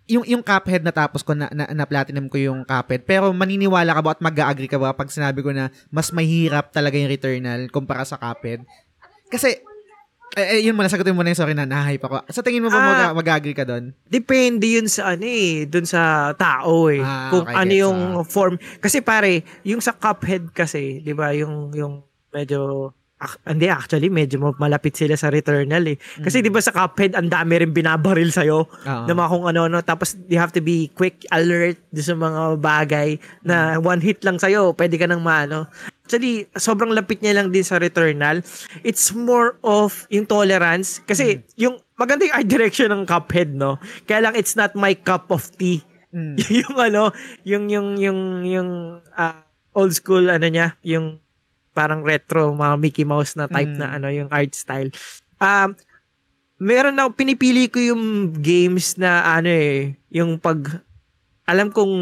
yung yung Cuphead natapos ko na, na, na platinum ko yung Cuphead pero maniniwala ka ba at mag-agree ka ba pag sinabi ko na mas mahirap talaga yung Returnal kumpara sa Cuphead kasi eh, eh, yun muna sagutin mo na yung sorry na nahype ako sa tingin mo ba Ah. mag- mag-agree ka doon Depende yun sa ano eh, dun sa tao eh. Ah, kung okay, ano yung ah. form. Kasi pare, yung sa Cuphead kasi, di ba, yung, yung medyo, ak- hindi actually, medyo ma- malapit sila sa Returnal eh. Kasi di ba sa Cuphead, ang dami rin binabaril sa'yo. Oo. na mga kung ano-ano. Tapos, you have to be quick, alert sa mga bagay na one hit lang sa'yo, pwede ka nang maano. Actually, sobrang lapit niya lang din sa Returnal. It's more of yung tolerance. Kasi, yung maganda yung art direction ng Cuphead, no? Kaya lang, it's not my cup of tea. Mm. yung ano, yung, yung, yung, yung ah, old school, ano niya, yung parang retro, mga Mickey Mouse na type Mm. na ano, yung art style. Um, meron na pinipili ko yung games na ano eh, yung pag alam kong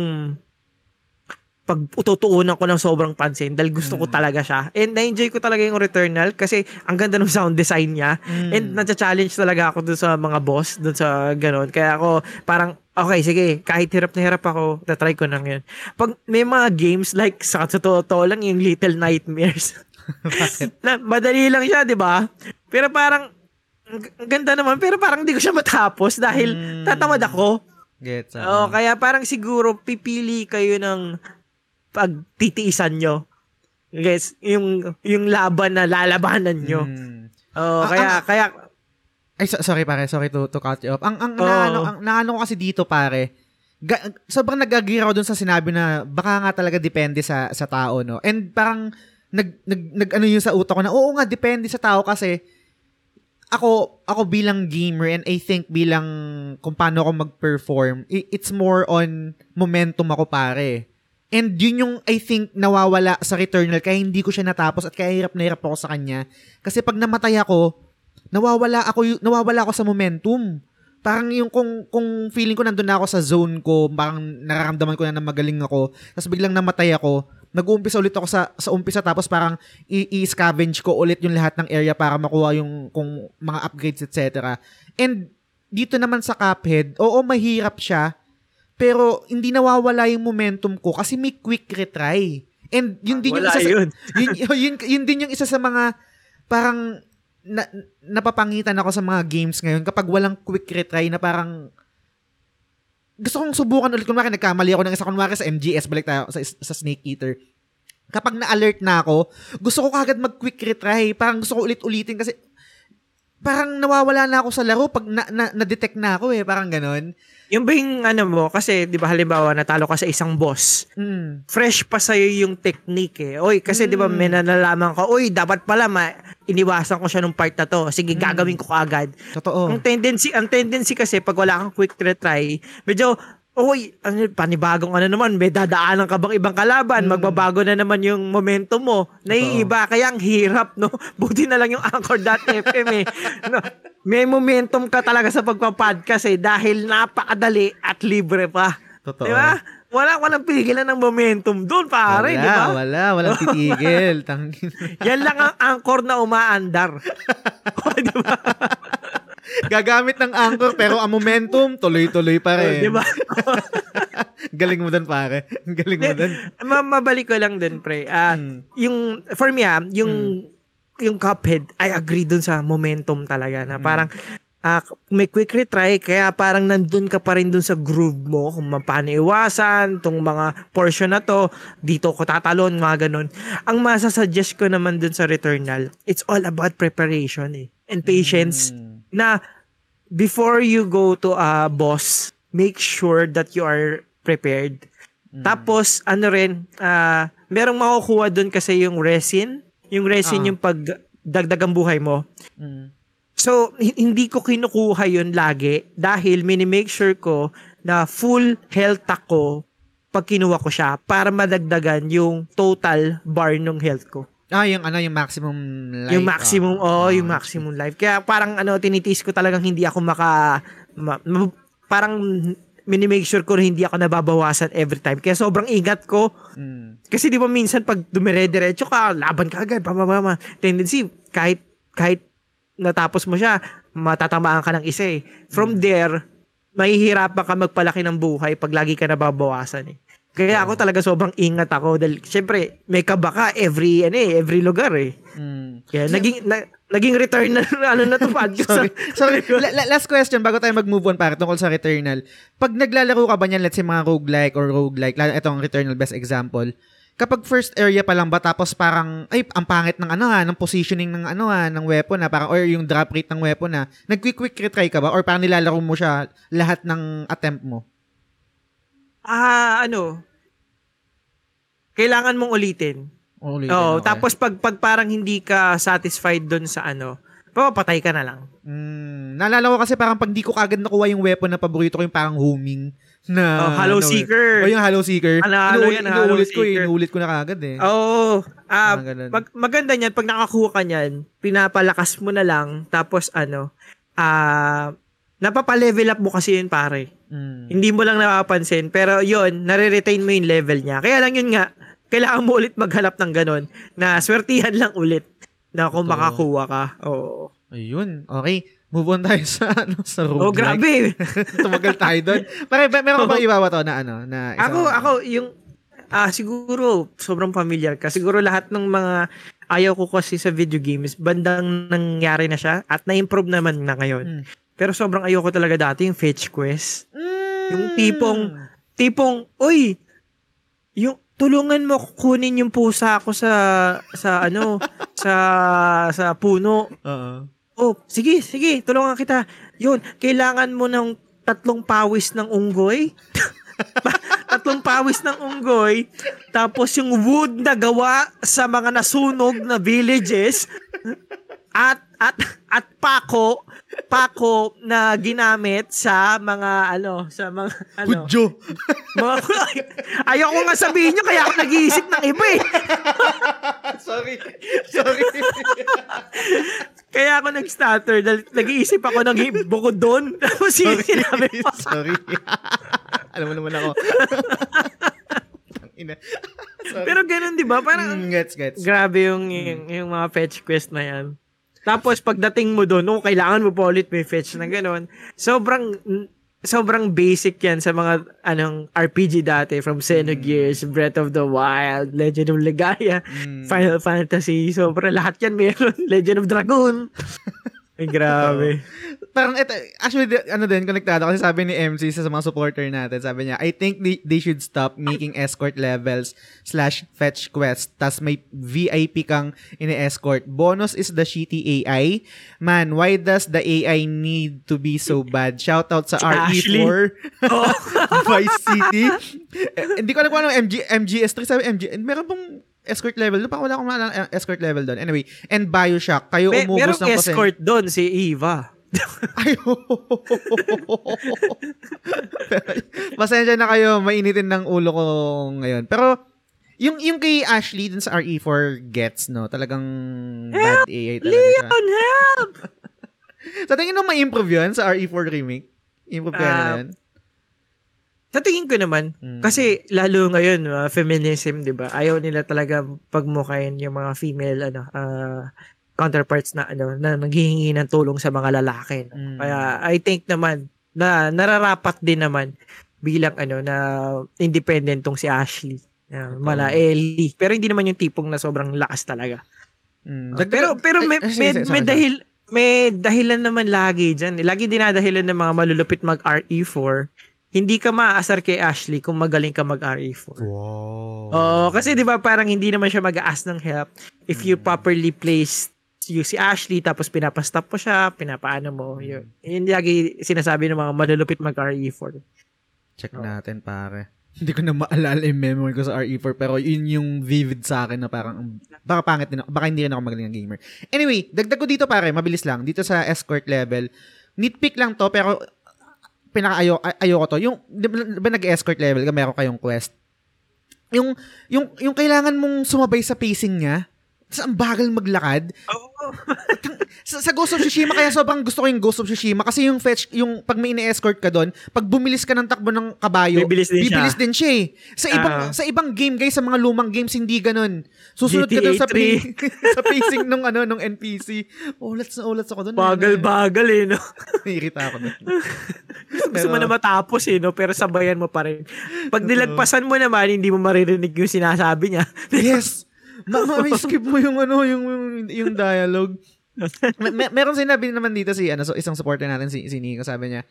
pag ututuunan ko ng sobrang pansin dahil gusto ko Mm. talaga siya. And na-enjoy ko talaga yung Returnal kasi ang ganda ng sound design niya. Mm. And na-challenge talaga ako dun sa mga boss, dun sa ganun. Kaya ako parang, okay, sige, kahit hirap na hirap ako, na-try ko nang yun. Pag may mga games like sa sa totoo lang yung Little Nightmares. na, madali lang siya, di ba? Pero parang, ang ganda naman, pero parang hindi ko siya matapos dahil Mm. tatamad ako. gets Oo, ah. kaya parang siguro pipili kayo ng pagtitiisan nyo. Guys, yung yung laban na lalabanan nyo. Mm. Oo, Ah, kaya ang- kaya Ay, so- sorry pare, sorry to, to cut you off. Ang, ang, Oo. naano, ang naano ko kasi dito pare, ga, sobrang nag-agree ako dun sa sinabi na baka nga talaga depende sa sa tao, no? And parang, nag, nag, nag ano yun sa utak ko na, oo nga, depende sa tao kasi, ako, ako bilang gamer and I think bilang kung paano ako mag-perform, it's more on momentum ako pare. And yun yung I think nawawala sa Returnal kaya hindi ko siya natapos at kaya hirap na hirap ako sa kanya. Kasi pag namatay ako, nawawala ako nawawala ako sa momentum. Parang yung kung kung feeling ko nandun na ako sa zone ko, parang nararamdaman ko na na magaling ako, tapos biglang namatay ako, nag-uumpisa ulit ako sa sa umpisa tapos parang i-scavenge ko ulit yung lahat ng area para makuha yung kung mga upgrades etc. And dito naman sa Cuphead, oo mahirap siya, pero hindi nawawala yung momentum ko kasi may quick retry. And yun din yung isa sa, yun. yun, yun, yun din yung isa sa mga parang na, napapangitan ako sa mga games ngayon kapag walang quick retry na parang gusto kong subukan ulit. Kunwari, nagkamali ako ng isa. Kunwari sa MGS, balik tayo sa, sa Snake Eater. Kapag na-alert na ako, gusto ko kagad mag-quick retry. Parang gusto ko ulit-ulitin kasi parang nawawala na ako sa laro pag na, na, na-detect na ako eh. Parang ganon. Yung ba yung ano mo, kasi di ba halimbawa natalo ka sa isang boss, Mm. fresh pa sa'yo yung technique eh. Oy, kasi di ba Mm. may nalalaman ka, oy, dapat pala ma iniwasan ko siya nung part na to. Sige, Mm. gagawin ko agad. Totoo. Ang tendency, ang tendency kasi pag wala kang quick retry, medyo Uy, ano, panibagong ano naman, may dadaanan ka bang ibang kalaban, Mm. magbabago na naman yung momentum mo. Naiiba, kaya ang hirap, no? Buti na lang yung Anchor.fm eh. No, may momentum ka talaga sa pagpa-podcast eh, dahil napakadali at libre pa. Totoo. Di ba? Wala, walang pigilan ng momentum doon, pare, wala, di ba? wala. Walang titigil. Tangin. Yan lang ang anchor na umaandar. Di ba? Gagamit ng anchor pero ang momentum, tuloy-tuloy pa rin. Di ba? Galing mo dun, pare. Galing mo dun. Ma- mabalik ko lang din, pre. Ah, Mm. yung for me ah, yung yung Cuphead, I agree dun sa momentum talaga na parang ah, may quick retry, kaya parang nandun ka pa rin dun sa groove mo, kung paano iwasan, tong mga portion na to, dito ko tatalon, mga ganun. Ang masasuggest ko naman dun sa Returnal, it's all about preparation eh, and patience Mm. Na before you go to a boss, make sure that you are prepared. Mm. Tapos, ano rin, ah, merong makukuha doon kasi yung resin. Yung resin Ah. yung pag dagdag ang buhay mo. Mm. So, hi- hindi ko kinukuha yun lagi dahil minimake sure ko na full health ako pag kinuha ko siya para madagdagan yung total bar ng health ko. Ah, yung ano, yung maximum life. Yung maximum, ah. oh, yung maximum life. Kaya parang ano, tinitiis ko talagang hindi ako maka, ma- ma- parang minimake sure ko hindi ako nababawasan every time. Kaya sobrang ingat ko. Mm. Kasi di ba minsan pag dumire-diretso ka, laban ka agad, pamamama. Tendency, kahit, kahit natapos mo siya, matatamaan ka ng isa eh. From there, mahihirapan ka magpalaki ng buhay pag lagi ka nababawasan eh. Kaya ako talaga sobrang ingat ako dahil syempre may kaba ka every ano eh, every lugar eh. Mm. Kaya naging na, naging return na ano na to podcast. Sorry. Sorry. La- la- last question bago tayo mag-move on para tungkol sa Returnal. Pag naglalaro ka ba niyan, let's say mga roguelike or roguelike, lalo itong Returnal best example, kapag first area pa lang ba tapos parang ay ang pangit ng ano ha, ng positioning ng ano ha, ng weapon na parang or yung drop rate ng weapon na, nag-quick quick retry ka ba or parang nilalaro mo siya lahat ng attempt mo? Ah, ano? Kailangan mong ulitin. Ulitin, Oo, okay. tapos pag pag parang hindi ka satisfied doon sa ano, papatay ka na lang. Mm, naalala ko kasi parang pag di ko kagad nakuha yung weapon na paborito ko yung parang homing na Oh, Hollow ano, Seeker. O yung Hollow Seeker. Ano, ano yan, Hollow ko eh. Seeker. Inuulit ko na kagad eh. Oo. Ah, Parang ganun. pag maganda niyan pag nakakuha ka niyan, pinapalakas mo na lang tapos ano, ah napapa-level up mo kasi yun pare. Mm. Hindi mo lang napapansin pero yun, nare-retain mo yung level niya. Kaya lang yun nga, kailangan mo ulit maghanap ng ganun na swertihan lang ulit na kung Totoo. makakuha ka. Oo. Ayun. Okay. Move on tayo sa ano sa roguelike. Oh, grabe. Tumagal tayo doon. Pare, meron ka bang ibawa to na ano? Na Ako, ako, yung, ah, siguro, sobrang familiar ka. Siguro lahat ng mga ayaw ko kasi sa video games, bandang nangyari na siya at na-improve naman na ngayon. Mm. Pero sobrang ayaw ko talaga dati yung fetch quest. Mm. Yung tipong, tipong, uy, yung, tulungan mo kunin yung pusa ko sa, sa ano, sa, sa puno. Oo. Oh, sige, sige, tulungan kita. Yun, kailangan mo ng tatlong pawis ng unggoy. tatlong pawis ng unggoy. Tapos yung wood na gawa sa mga nasunog na villages. At, at, at pako, pako na ginamit sa mga, ano, sa mga, ano, Hudyo. mga, ayaw ko nga sabihin nyo, kaya ako nag-iisip ng iba eh. Sorry. Sorry. Kaya ako nag-stutter dahil nag-iisip ako ng bukod doon. Tapos sinabi ko, Sorry. Alam mo naman ako. Sorry. Pero ganun, di ba? Parang, Mm, gets, gets. grabe yung, yung, yung mga fetch quest na yan. Tapos, pagdating mo doon, oh, kailangan mo pa ulit may fetch na ganun. Sobrang, sobrang basic yan sa mga anong RPG dati from Xenogears, Breath of the Wild, Legend of Legaia, Mm. Final Fantasy, sobra lahat yan meron. Legend of Dragon. Ay, grabe. Parang ito, actually, ano din, konektado kasi sabi ni MC sa mga supporter natin, sabi niya, I think they, they should stop making escort levels slash fetch quest, tas may VIP kang ini-escort. Bonus is the shitty AI. Man, why does the AI need to be so bad? Shout out sa Si Ashley. RE4, Oh. Vice City. Eh, hindi ko alam kung ano MG, MGS3, sabi MG, meron bang escort level? Doon pa wala akong maalala ang escort level doon. Anyway, and Bioshock, kayo May, umubos ng percent- escort doon, si Eva. ay, Pasensya na kayo, mainitin ng ulo ko ngayon. Pero, yung, yung kay Ashley dun sa RE4 gets, no? Talagang bad AI talaga. Leon, help! Sa tingin mo ma-improve yun sa RE4 remake? Improve Ah, yun? Sa tingin ko naman, Mm. kasi lalo ngayon, uh, feminism, di ba? Ayaw nila talaga pagmukayin yung mga female ano, ah, counterparts na ano na naghihingi ng tulong sa mga lalaki. no? Mm. Kaya I think naman na nararapat din naman bilang ano na independent tong si Ashley. Uh, mala Ellie. Pero hindi naman yung tipong na sobrang lakas talaga. Mm. pero pero may, may, may dahil may dahilan naman lagi dyan. Lagi dinadahilan ng mga malulupit mag-RE4. Hindi ka maaasar kay Ashley kung magaling ka mag-RE4. Wow. Oo, kasi 'di ba parang hindi naman siya mag-ask ng help if you properly place you si Ashley tapos pinapastop mo siya, pinapaano mo. Yun. Yun lagi sinasabi ng mga malulupit mag-RE4. Check Oo. natin, pare. Hindi ko na maalala yung memory ko sa RE4 pero yun yung vivid sa akin na parang baka pangit din ako, baka hindi rin ako magaling na gamer. Anyway, dagdag ko dito pare, mabilis lang. Dito sa escort level, nitpick lang to pero pinakaayo ay- ayoko to. Yung di ba, nag-escort level ka, meron kayong quest. Yung yung yung kailangan mong sumabay sa pacing niya. Tapos ang bagal maglakad. Oo. Sa, sa Ghost of Tsushima kaya sobrang gusto ko yung Ghost of Tsushima kasi yung fetch yung pag may ine-escort ka doon, pag bumilis ka ng takbo ng kabayo, Bibilis din siya. bibilis din siya eh. Sa ibang Ah. sa ibang game guys, sa mga lumang games hindi ganoon. Susunod ka GTA doon sa 3. pa- sa pacing nung ano nung NPC. Ulats na ulats ako doon. Bagal-bagal eh, no? Naiirita ako doon. Gusto mo na matapos eh, no? Pero sabayan mo pa rin. Pag nilagpasan mo naman, hindi mo maririnig yung sinasabi niya. yes. Ma, ma may skip mo yung ano yung yung, yung dialogue. Mer- mer- meron sinabi naman dito si ano so isang supporter natin si si Nico. Sabi niya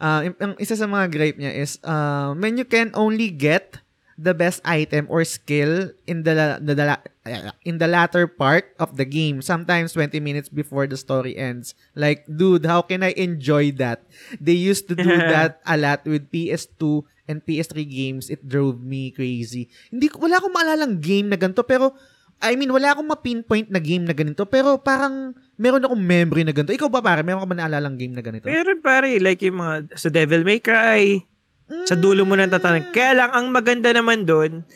uh, ang isa sa mga gripe niya is uh, when you can only get the best item or skill in the, la- the, the la- in the latter part of the game sometimes 20 minutes before the story ends. Like dude how can I enjoy that? They used to do that a lot with PS2 and PS3 games. It drove me crazy. Hindi ko wala akong maalalang game na ganito pero I mean, wala akong ma-pinpoint na game na ganito, pero parang meron akong memory na ganito. Ikaw ba pare, meron ka ba naalalang game na ganito? Meron pare, like yung mga sa Devil May Cry, sa dulo mo nang tatanong. Kaya lang, ang maganda naman doon,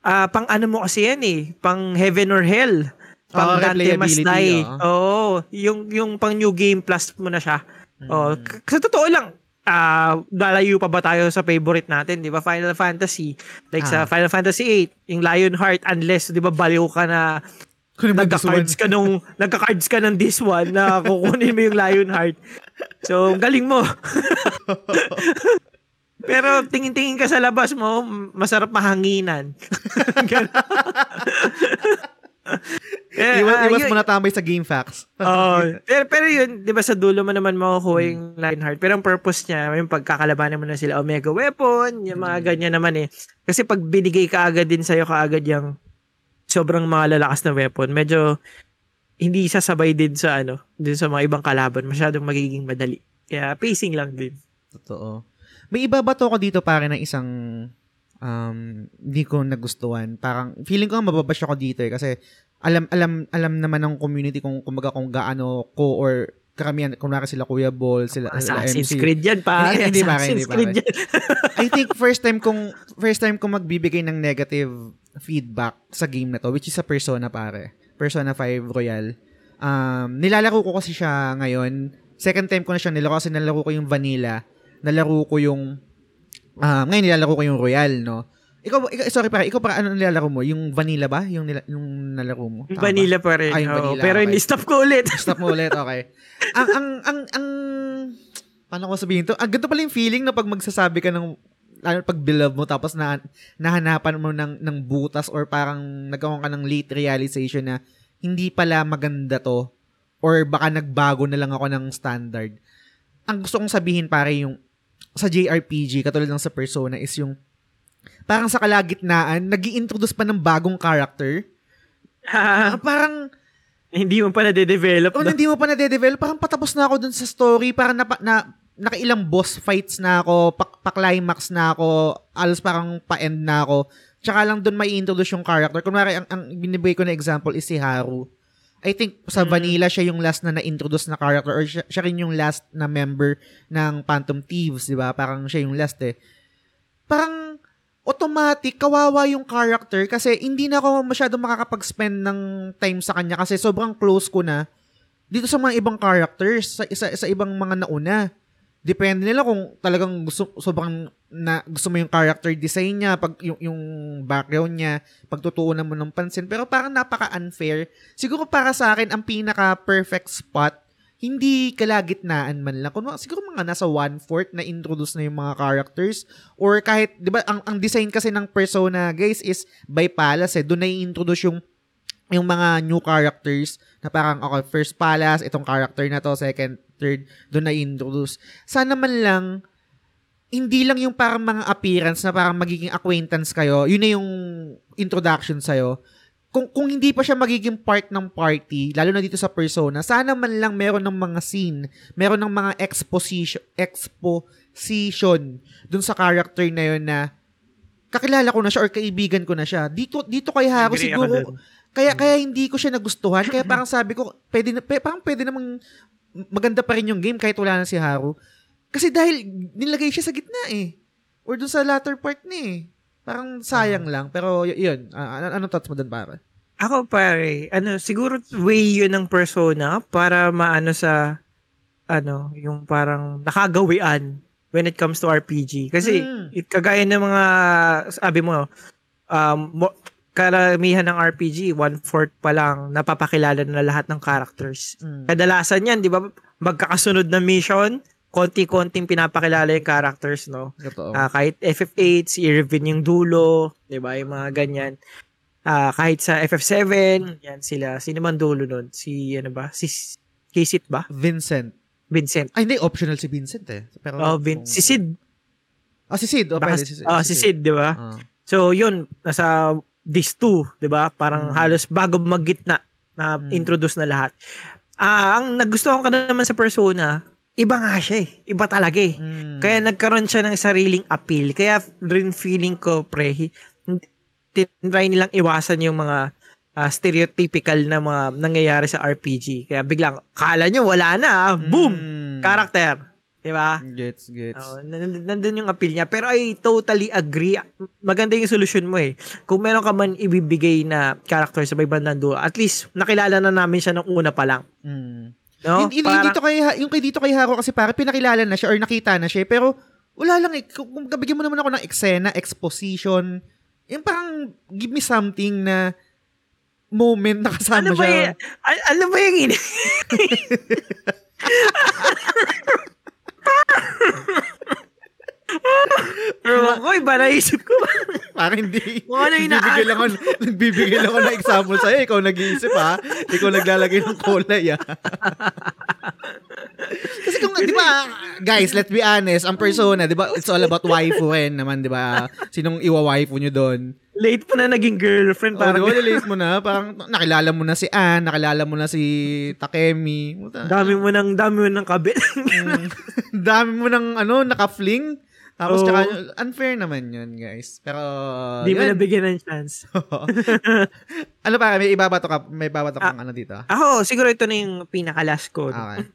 ah pang ano mo kasi yan eh, pang Heaven or Hell. Pang Oo, Dante replayability, Die. oo. Oo, yung, yung pang New Game Plus mo na siya. Oh, k- sa totoo lang, ah lalayo pa ba tayo sa favorite natin, 'di ba? Final Fantasy. Like sa Ah. Final Fantasy 8, yung Lionheart unless 'di ba baliw ka na gusto nagka-cards ka nung nagka-cards ka ng this one na kukunin mo yung Lionheart. So, galing mo. Pero tingin-tingin ka sa labas mo, masarap mahanginan. Ganun. Eh, Iwas, ah, iwas yun- mo na tambay sa game facts. Oo. pero, pero yun, di ba sa dulo mo naman makukuha yung Lionheart. Pero ang purpose niya, yung pagkakalabanan mo na sila Omega Weapon, yung mga ganyan naman eh. Kasi pag binigay ka agad din sa'yo kaagad yung sobrang mga lalakas na weapon, medyo hindi sasabay din sa ano, din sa mga ibang kalaban. Masyadong magiging madali. Kaya pacing lang din. Totoo. May iba ba to ko dito pare ng isang um, hindi ko nagustuhan. Parang feeling ko nga mababash ako dito eh kasi alam alam alam naman ng community kung kumbaga kung gaano ko or karamihan kunwari sila Kuya Ball, sila, Assassin's MC. Creed yan pa. Hindi, hindi, pare, hindi, pare. I think first time kong first time kong magbibigay ng negative feedback sa game na to which is sa Persona pare. Persona 5 Royal. Um, nilalaro ko kasi siya ngayon. Second time ko na siya nilaro kasi nalaro ko yung vanilla. Nalaro ko yung um, ngayon nilalaro ko yung Royal, no? Ikaw, ikaw sorry pare, ikaw para ano nilalaro mo? Yung vanilla ba? Yung, nila, yung nalaro mo? Tama ba? Vanilla pa rin. Ah, yung vanilla, pero okay. ini-stop ko ulit. Stop mo ulit, okay. ang, ang, ang, ang, paano ko sabihin to? Ang ganito pala yung feeling na pag magsasabi ka ng, lalo pag beloved mo, tapos na, nahanapan mo ng, ng butas or parang nagkaroon ka ng late realization na hindi pala maganda to or baka nagbago na lang ako ng standard. Ang gusto kong sabihin pare yung sa JRPG, katulad ng sa Persona, is yung parang sa kalagitnaan, nag introduce pa ng bagong character. Ah, parang, hindi mo pa na-develop. Oh, no? hindi mo pa na-develop. Parang patapos na ako dun sa story. Parang napa, na, nakailang boss fights na ako, pa, pa-climax na ako, alos parang pa-end na ako. Tsaka lang dun may introduce yung character. Kunwari, ang, ang binibigay ko na example is si Haru. I think sa Mm. Vanilla siya yung last na na-introduce na character or siya, siya rin yung last na member ng Phantom Thieves, di ba? Parang siya yung last eh. Parang automatic, kawawa yung character kasi hindi na ako masyado makakapag-spend ng time sa kanya kasi sobrang close ko na dito sa mga ibang characters, sa, sa, sa ibang mga nauna. Depende nila kung talagang gusto, sobrang na, gusto mo yung character design niya, pag, yung, yung background niya, pagtutuunan mo ng pansin. Pero parang napaka-unfair. Siguro para sa akin, ang pinaka-perfect spot, hindi kalagitnaan man lang. Kung, siguro mga nasa one-fourth na introduce na yung mga characters. Or kahit, di ba, ang, ang design kasi ng persona, guys, is by palace eh. Doon na i-introduce yung yung mga new characters na parang, okay, first palace, itong character na to, second, third, doon na introduce. Sana man lang, hindi lang yung parang mga appearance na parang magiging acquaintance kayo, yun na yung introduction sa'yo. Kung, kung hindi pa siya magiging part ng party, lalo na dito sa persona, sana man lang meron ng mga scene, meron ng mga exposition, exposition dun sa character na yun na kakilala ko na siya or kaibigan ko na siya. Dito dito kay ako siguro kaya kaya hindi ko siya nagustuhan. Kaya parang sabi ko, pwede na, pe- parang pwede namang maganda pa rin yung game kahit wala na si Haru. Kasi dahil nilagay siya sa gitna eh. Or dun sa latter part na eh. Parang sayang lang. Pero y- yun, ano, anong thoughts mo dun para? Ako pare, ano, siguro way yun ng persona para maano sa, ano, yung parang nakagawian when it comes to RPG. Kasi, Mm. it, kagaya ng mga, sabi mo, um, mo, karamihan ng RPG, one-fourth pa lang, napapakilala na lahat ng characters. Mm. Kadalasan yan, di ba, magkakasunod na mission, konti-konting pinapakilala yung characters, no? Totoo. Ah, kahit FF8, si Irvin yung dulo, 'di ba? Yung mga ganyan. Ah, kahit sa FF7, yan sila. Sino man dulo nun? Si ano ba? Si Kisit ba? Vincent. Vincent. Ay, hindi. Optional si Vincent eh. Pero, Oh, Vin- si Sid. Ah, si Sid. Oh, Baka, pwede. Si, ah, si Sid, 'di ba? Ah. So, yun, nasa these two, 'di ba? Parang Mm. halos bago maggitna na Mm. introduce na lahat. Ah, ang nagustuhan ko na naman sa persona, iba nga siya eh. Iba talaga eh. Mm. Kaya nagkaroon siya ng sariling appeal. Kaya rin feeling ko, pre, tinry nilang iwasan yung mga ah, stereotypical na mga nangyayari sa RPG. Kaya biglang, kala nyo, wala na. ah. Boom! Mm. Character. Diba? Gets, gets. Oh, nandun, nandun yung appeal niya. Pero I totally agree. Maganda yung solution mo eh. Kung meron ka man ibibigay na character sa may bandang dulo, at least nakilala na namin siya nung una pa lang. Mm. No? Hindi, Parang- dito kay, yung kay dito kay Haro kasi para pinakilala na siya or nakita na siya, eh, pero wala lang eh. Kung, kung bigyan mo naman ako ng eksena, exposition, yung parang give me something na moment na kasama ano ba siya. yung, a- ano ba yung ini? Pero ako, iba naisip ko. Parang hindi. Ano yung nagbibigay inaano lang ako, nagbibigay lang ako ng example sa'yo. Ikaw nag-iisip ha. Ikaw naglalagay ng kulay ha. Kasi kung, di ba, guys, let's be honest, ang persona, di ba, it's all about waifu rin naman, di ba? Sinong iwa-waifu nyo doon? Late pa na naging girlfriend. Parang, oh, release mo na. Parang, nakilala mo na si Anne, nakilala mo na si Takemi. Dami mo ng, dami mo ng kabit. Mm. dami mo ng, ano, naka-fling. Tapos, Oo. tsaka, unfair naman yun, guys. Pero, Hindi mo nabigyan ng chance. ano pa, may ibabato ka, may ibabato kang ano dito? Ako, siguro ito na yung pinaka-last ko. Okay.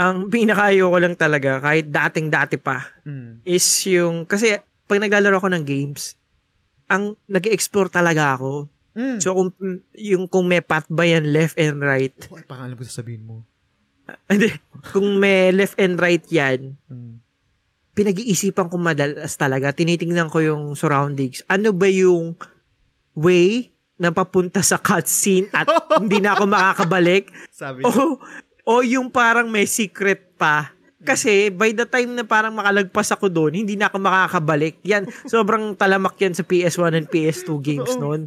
Ang pinaka ko lang talaga, kahit dating-dati pa, Mm. is yung, kasi pag naglalaro ako ng games, ang nag-explore talaga ako. Mm. So, kung, yung kung may path ba yan, left and right, Ano pangalan ko sasabihin mo? hindi, kung may left and right yan, Mm. pinag-iisipan ko madalas talaga, tinitingnan ko yung surroundings. Ano ba yung way na papunta sa cutscene at hindi na ako makakabalik? Sabi o, o yung parang may secret pa. Kasi by the time na parang makalagpas ako doon, hindi na ako makakabalik. Yan, sobrang talamak yan sa PS1 and PS2 games Oo. noon.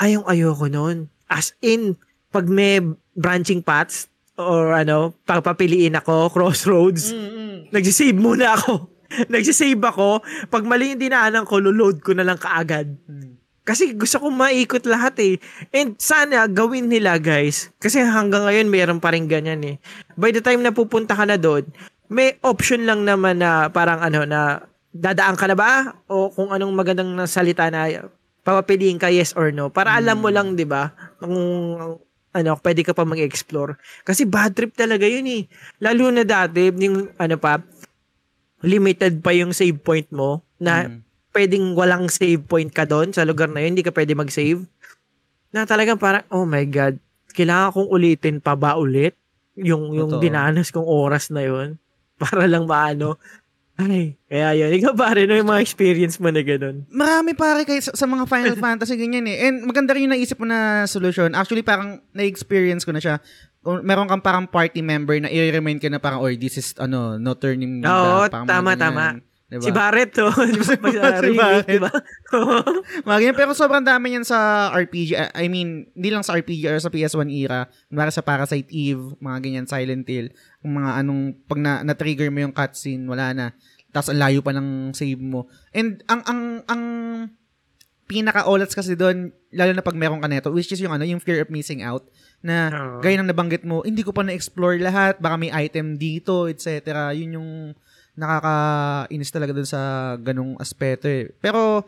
Ayong ayoko noon. As in, pag may branching paths, or ano, pagpapiliin ako, crossroads, Mm-mm. nagsisave muna ako. nagsisave ako. Pag mali yung dinaanan ko, loload ko na lang kaagad. Mm. Kasi gusto kong maikot lahat eh. And sana gawin nila guys. Kasi hanggang ngayon mayroon pa rin ganyan eh. By the time na pupunta ka na doon, may option lang naman na parang ano na dadaan ka na ba? O kung anong magandang salita na papapiliin ka yes or no. Para alam mo lang, di ba? Kung ano, pwede ka pa mag-explore. Kasi bad trip talaga yun eh. Lalo na dati, yung ano pa, limited pa yung save point mo na Mm. Pwedeng walang save point ka doon sa lugar na yun, hindi ka pwede mag-save. Na talagang parang, oh my God, kailangan kong ulitin pa ba ulit yung, yung Totoo. dinanas kong oras na yun para lang maano. Ay, kaya yun. Ikaw pare, no, yung mga experience mo na ganun. Marami pare kay sa, sa mga Final Fantasy ganyan eh. And maganda rin yung naisip mo na solution. Actually parang na-experience ko na siya. Meron kang parang party member na i-remind ka na parang, or this is ano, no turning Oo, tama, ganyan. tama. Diba? Si Barrett, to. Di ba? Pag sa Si remake, Barrett. di ba? Mga ganyan. Pero sobrang dami yan sa RPG. I- I mean, hindi lang sa RPG or sa PS1 era. Kunwari sa Parasite Eve, mga ganyan, Silent Hill. Kung mga anong, pag na, na-trigger mo yung cutscene, wala na. Tapos ang layo pa ng save mo. And ang, ang, ang pinaka-olats kasi doon, lalo na pag meron ka neto, which is yung ano, yung fear of missing out, na gaya ng nabanggit mo, hindi ko pa na-explore lahat, baka may item dito, etc. Yun yung nakakainis talaga dun sa ganong aspeto eh. Pero,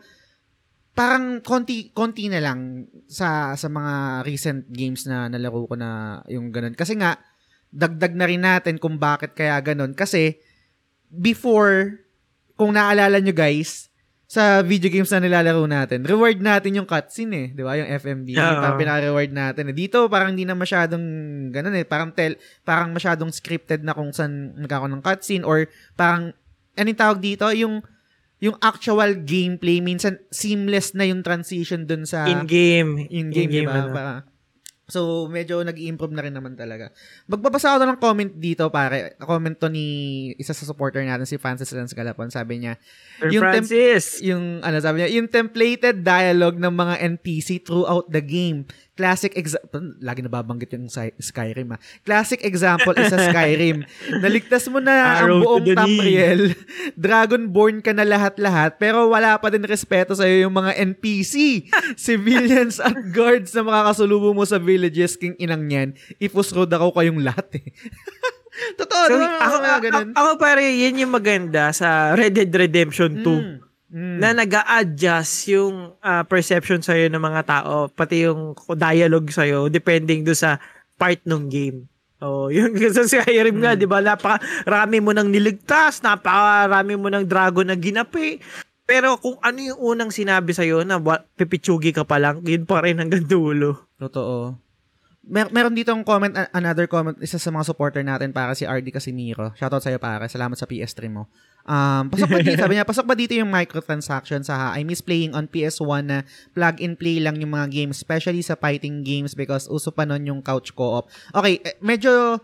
parang konti konti na lang sa sa mga recent games na nalaro ko na yung ganun. Kasi nga dagdag na rin natin kung bakit kaya ganun kasi before kung naalala nyo guys sa video games na nilalaro natin, reward natin yung cutscene eh, 'di ba? Yung FMV, Oo. parang pinaka-reward natin. Eh. Dito parang hindi na masyadong ganun eh, parang tel parang masyadong scripted na kung saan nagkakaroon ng cutscene or parang anong tawag dito, yung yung actual gameplay minsan seamless na yung transition dun sa In-game. in-game, In-game, diba? ano. Para- so, medyo nag-improve na rin naman talaga. Magbabasa ako ng comment dito, pare. Comment to ni isa sa supporter natin, si Francis Lance Galapon. Sabi niya, Sir Yung Francis. yung, ano sabi niya, yung templated dialogue ng mga NPC throughout the game. Classic example, lagi nababanggit yung Sky- Skyrim ah. Classic example is sa Skyrim. Naligtas mo na ang Arrow to buong the knee. Tamriel. Dragonborn ka na lahat-lahat, pero wala pa din respeto sa'yo yung mga NPC, civilians at guards na makakasulubong mo sa villages, king inang yan. Ifus road ako kayong lahat eh. Totoo, So, ba? ako, ganun. ako, ako pare, yan yung maganda sa Red Dead Redemption 2. Mm. Mm. na nag adjust yung ah, perception sa'yo ng mga tao, pati yung dialogue sa'yo, depending do sa part ng game. Oh, yung sa Skyrim nga, 'di ba? Napakarami mo nang niligtas, napakarami mo ng dragon na ginapi. Pero kung ano yung unang sinabi sa'yo na wa- pipitsugi ka pa lang, yun pa rin hanggang dulo. Totoo. Mer- meron dito ang comment, another comment, isa sa mga supporter natin para si RD Casimiro. Shoutout sa'yo para. Salamat sa PS3 mo. Um, pasok ba dito, sabi niya, pasok ba dito yung microtransactions ha? I miss playing on PS1 na plug and play lang yung mga games, especially sa fighting games because uso pa nun yung couch co-op. Okay, eh, medyo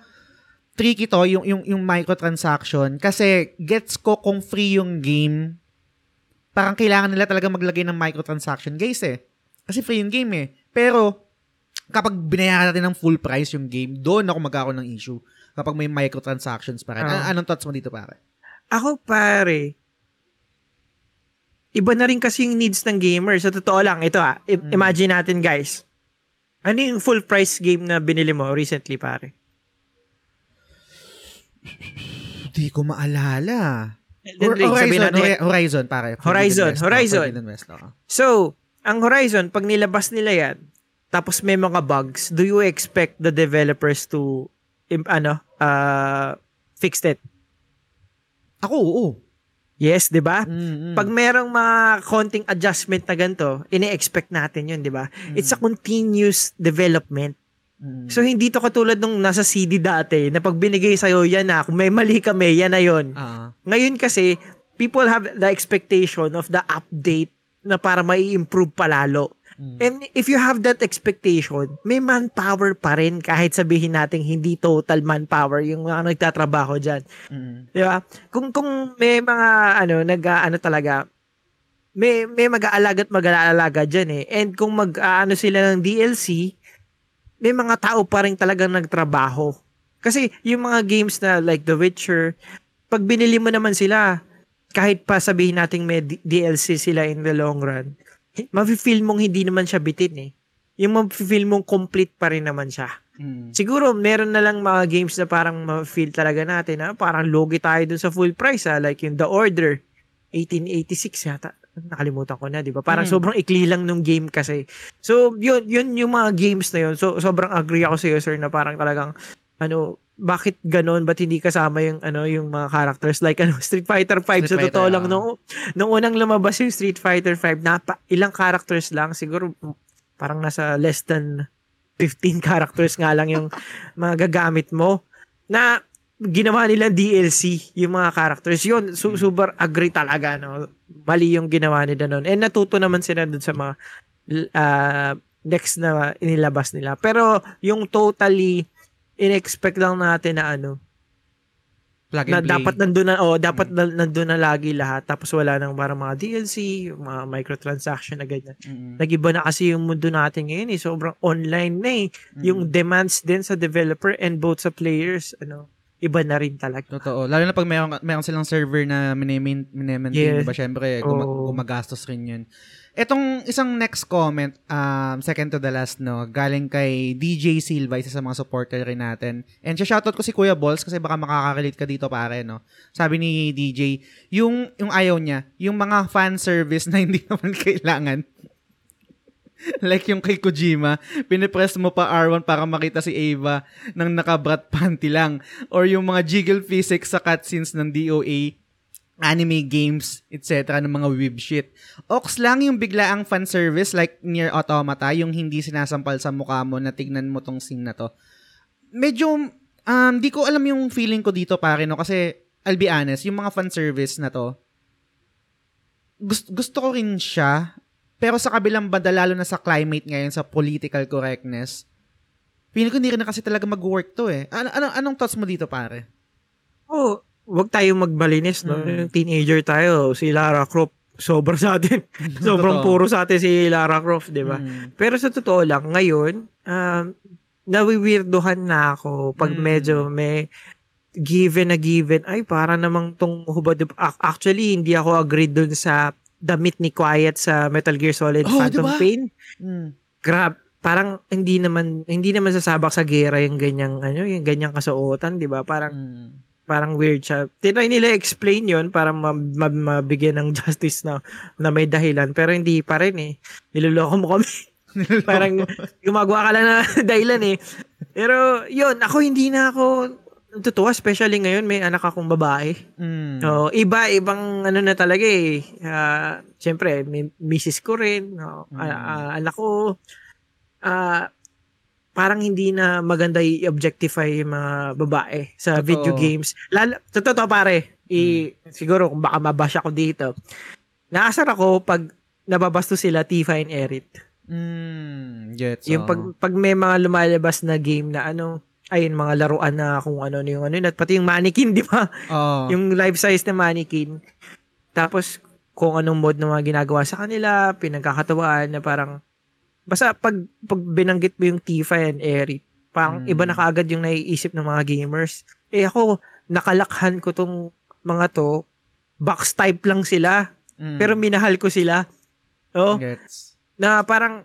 tricky to yung, yung, yung microtransaction kasi gets ko kung free yung game, parang kailangan nila talaga maglagay ng microtransaction guys eh. Kasi free yung game eh. Pero, kapag binayaran natin ng full price yung game, doon ako magkakaroon ng issue. Kapag may microtransactions pa rin. An- anong thoughts mo dito, pare? Ako pare, iba na rin kasi yung needs ng gamer. Sa totoo lang, ito ah, i- Mm. imagine natin guys. Ano yung full price game na binili mo recently pare? Hindi ko maalala. Then, Hor- like, sabihin Horizon, natin- Hori- Horizon, pare. Horizon, West, Horizon. oh, West, oo. So, ang Horizon, pag nilabas nila yan, tapos may mga bugs, do you expect the developers to, im- ano, uh, fix it? Ako, oo. Yes, di ba? Mm, mm. Pag merong mga konting adjustment na ganito, ini-expect natin yun, di ba? It's a continuous development. Mm. So, hindi to katulad nung nasa CD dati, na pag binigay sa'yo, yan na. Kung may mali kami, yan na yun. Ah. Ngayon kasi, people have the expectation of the update na para mai improve palalo. Mm. And if you have that expectation, may manpower pa rin kahit sabihin natin hindi total manpower yung mga nagtatrabaho dyan. Mm. Di ba? Kung, kung may mga ano, nag ano talaga, may, may mag-aalaga at mag-aalaga dyan eh. And kung mag-ano sila ng DLC, may mga tao pa rin talagang nagtrabaho. Kasi yung mga games na like The Witcher, pag binili mo naman sila, kahit pa sabihin natin may D- DLC sila in the long run, mafe-feel mong hindi naman siya bitin eh. Yung mafe-feel mong complete pa rin naman siya. Mm. Siguro, meron na lang mga games na parang ma-feel talaga natin na parang logi tayo dun sa full price ha. Like yung The Order, 1886 yata. Nakalimutan ko na, di ba? Parang Mm. sobrang ikli lang nung game kasi. So, yun, yun yung mga games na yun. So, sobrang agree ako sa iyo, sir, na parang talagang, ano, bakit ganon? Ba't hindi kasama yung, ano, yung mga characters? Like, ano, Street Fighter 5. Street sa totoo lang, ah. nung, nung unang lumabas yung Street Fighter 5, napa, ilang characters lang, siguro, parang nasa less than 15 characters nga lang yung mga gagamit mo na ginawa nila DLC yung mga characters yun su- super agree talaga no mali yung ginawa nila noon and natuto naman sila dun sa mga uh, next na inilabas nila pero yung totally in-expect lang natin na ano Plug na play. dapat nandun na oh, dapat na, nandun na lagi lahat tapos wala nang parang mga DLC, mga microtransaction na ganyan. Mm-mm. Nagiba na kasi yung mundo natin ngayon eh. Sobrang online na eh. Yung demands din sa developer and both sa players, ano, iba na rin talaga. Totoo. Lalo na pag meron, meron silang server na minimain, minimaintain, Yes. di ba? Siyempre, Oo. gumagastos rin yun. Etong isang next comment, um, second to the last, no, galing kay DJ Silva, isa sa mga supporter rin natin. And siya shoutout ko si Kuya Balls kasi baka makaka-relate ka dito pare, no. Sabi ni DJ, yung, yung ayaw niya, yung mga fan service na hindi naman kailangan. like yung kay Kojima, pinipress mo pa R1 para makita si Ava ng nakabrat panty lang. Or yung mga jiggle physics sa cutscenes ng DOA, anime games, etc. ng mga weeb shit. Ox lang yung biglaang fan service like Near Automata, yung hindi sinasampal sa mukha mo na tignan mo tong scene na to. Medyo, um, di ko alam yung feeling ko dito pare, no? Kasi, I'll be honest, yung mga fan service na to, gusto, gusto ko rin siya, pero sa kabilang banda, lalo na sa climate ngayon, sa political correctness, feeling ko hindi rin na kasi talaga mag-work to eh. Ano, ano, anong thoughts mo dito, pare? Oh, wag tayong magbalinis, no? Mm. Yung teenager tayo, si Lara Croft, sobra sa atin. Sobrang Totoo. puro sa atin si Lara Croft, di ba? Mm. Pero sa totoo lang, ngayon, um, nawiwirdohan na ako pag Mm. medyo may given na given, ay para namang tong hubad. Ac- Actually, hindi ako agree dun sa damit ni Quiet sa Metal Gear Solid Oh, Phantom diba? Pain. Mm. Grab, parang hindi naman hindi naman sasabak sa gera yung ganyang ano, yung ganyang kasuotan, 'di ba? Parang Mm. Parang weird siya. Tinry nila explain yon para ma- ma- mabigyan ng justice na na may dahilan pero hindi pa rin eh. Niloloko mo kami. parang gumagawa ka lang na dahilan eh. Pero yun, ako hindi na ako natutuwa especially ngayon may anak akong babae. Mm. So, iba ibang ano na talaga eh. Ah, Siyempre, may misis ko rin, no? Mm. Ah, anak ko. Ah, parang hindi na maganda i-objectify yung mga babae sa Totoo. video games. Lalo, totoo pare, i, siguro kung baka mabash ako dito. Naasar ako pag nababasto sila Tifa and Erit. Mm. Gets. Yung pag, pag may mga lumalabas na game na ano, ayun, mga laruan na kung ano yung ano, yun, at pati yung mannequin, di ba? Oo. yung life size na mannequin. Tapos, kung anong mod na mga ginagawa sa kanila, pinagkakatawaan na parang, basta pag, pag binanggit mo yung Tifa and Eri, parang Mm. iba na kaagad yung naiisip ng mga gamers. Eh ako, nakalakhan ko tong mga to, box type lang sila, Mm. pero minahal ko sila. Oh, Gets. na parang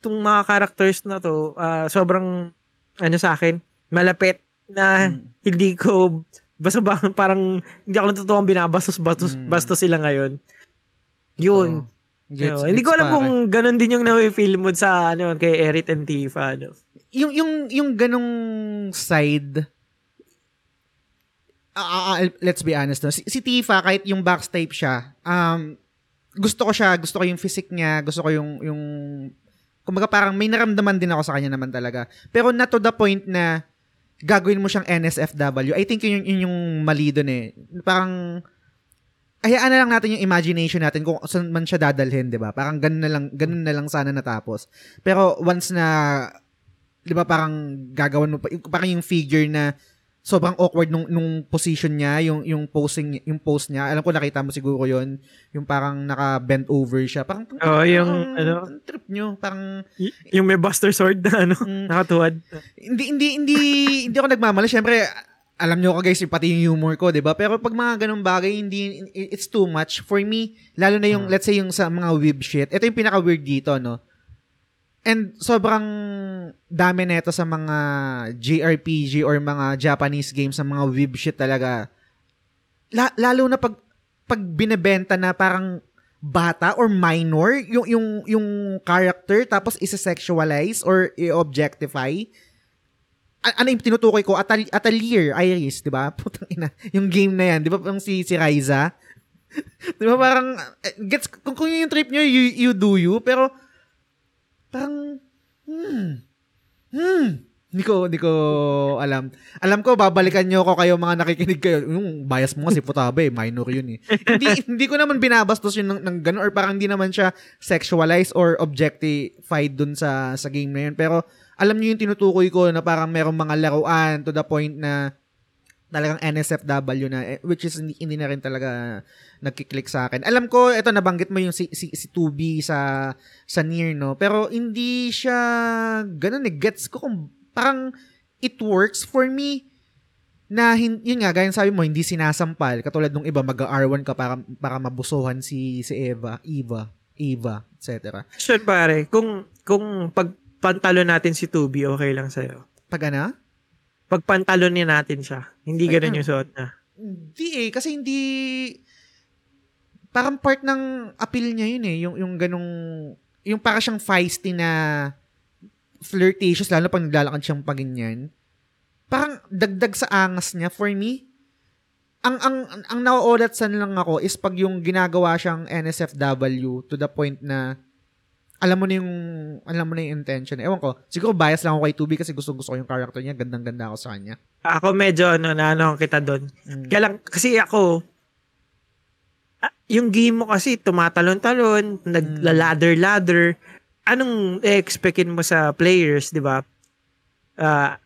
itong mga characters na to, ah, sobrang ano sa akin, malapit na Mm. hindi ko basta ba parang hindi ako natutuwang binabastos bastos, Mm. bastos sila ngayon. Yun. Oo. Gets, Yun. hindi ko alam pare. kung ganun din yung na-feel mo sa ano kay Erit and Tifa ano. yung yung yung ganong side ah, ah, ah, let's be honest no. Si, si Tifa kahit yung backstape siya um gusto ko siya gusto ko yung physique niya gusto ko yung yung kumbaga parang may naramdaman din ako sa kanya naman talaga pero not to the point na gagawin mo siyang NSFW I think yun, yun yung mali dun eh parang hayaan na lang natin yung imagination natin kung saan man siya dadalhin, 'di ba? Parang ganun na lang ganun na lang sana natapos. Pero once na 'di ba parang gagawan mo pa parang yung figure na sobrang awkward nung nung position niya, yung yung posing yung pose niya. Alam ko nakita mo siguro 'yon, yung parang naka-bent over siya. Parang Oo, yung, ano? trip nyo, parang Y- yung may Buster Sword na ano, mm, nakatuwad. hindi hindi hindi hindi ako nagmamali. Syempre, alam nyo ko guys, pati yung humor ko, 'di ba? Pero pag mga ganung bagay, hindi it's too much for me. Lalo na yung Hmm. let's say yung sa mga weeb shit. Ito yung pinaka weird dito, no. And sobrang dami nito sa mga JRPG or mga Japanese games sa mga weeb shit talaga. La- lalo na pag pag binebenta na parang bata or minor yung yung yung character tapos isa-sexualize or i-objectify ano yung tinutukoy ko Atal- Atelier Iris 'di ba putang ina yung game na yan 'di ba parang si si Ryza 'di ba parang eh, gets kung, kung yun yung trip nyo you, you do you pero parang hmm hmm hindi ko, hindi ko alam. Alam ko, babalikan nyo ako kayo mga nakikinig kayo. Yung bias mo kasi putabe, minor yun eh. hindi, hindi ko naman binabastos yun ng, ng gano'n or parang hindi naman siya sexualized or objectified dun sa, sa game na yun. Pero alam niyo yung tinutukoy ko na parang merong mga laruan to the point na talagang NSFW na eh, which is hindi, hindi na rin talaga nagki-click sa akin. Alam ko ito nabanggit mo yung si si, si 2B sa sa Nier no, pero hindi siya ganun eh gets ko kung parang it works for me na hin, yun nga gaya sabi mo hindi sinasampal katulad nung iba mag R1 ka para para mabusuhan si si Eva, Eva, Eva, etc. Sure pare, kung kung pagpantalo natin si 2B, okay lang sa'yo. Pag ano? Pagpantalonin natin siya. Hindi Ay, ganun ano? yung suot niya. Hindi eh, kasi hindi parang part ng appeal niya yun eh, yung yung ganung yung para siyang feisty na flirtatious lalo pag naglalakad siyang paganyan. Parang dagdag sa angas niya for me. Ang ang ang, ang nauulatsan lang ako is pag yung ginagawa siyang NSFW to the point na alam mo na yung alam mo na yung intention. Ewan ko. Siguro bias lang ako kay 2B kasi gusto gusto ko yung character niya. Gandang-ganda ako sa kanya. Ako medyo ano, na ano kita doon. Mm. Kaya lang, kasi ako, ah, yung game mo kasi tumatalon-talon, nagla-ladder-ladder. Anong expectin mo sa players, di ba? Ah,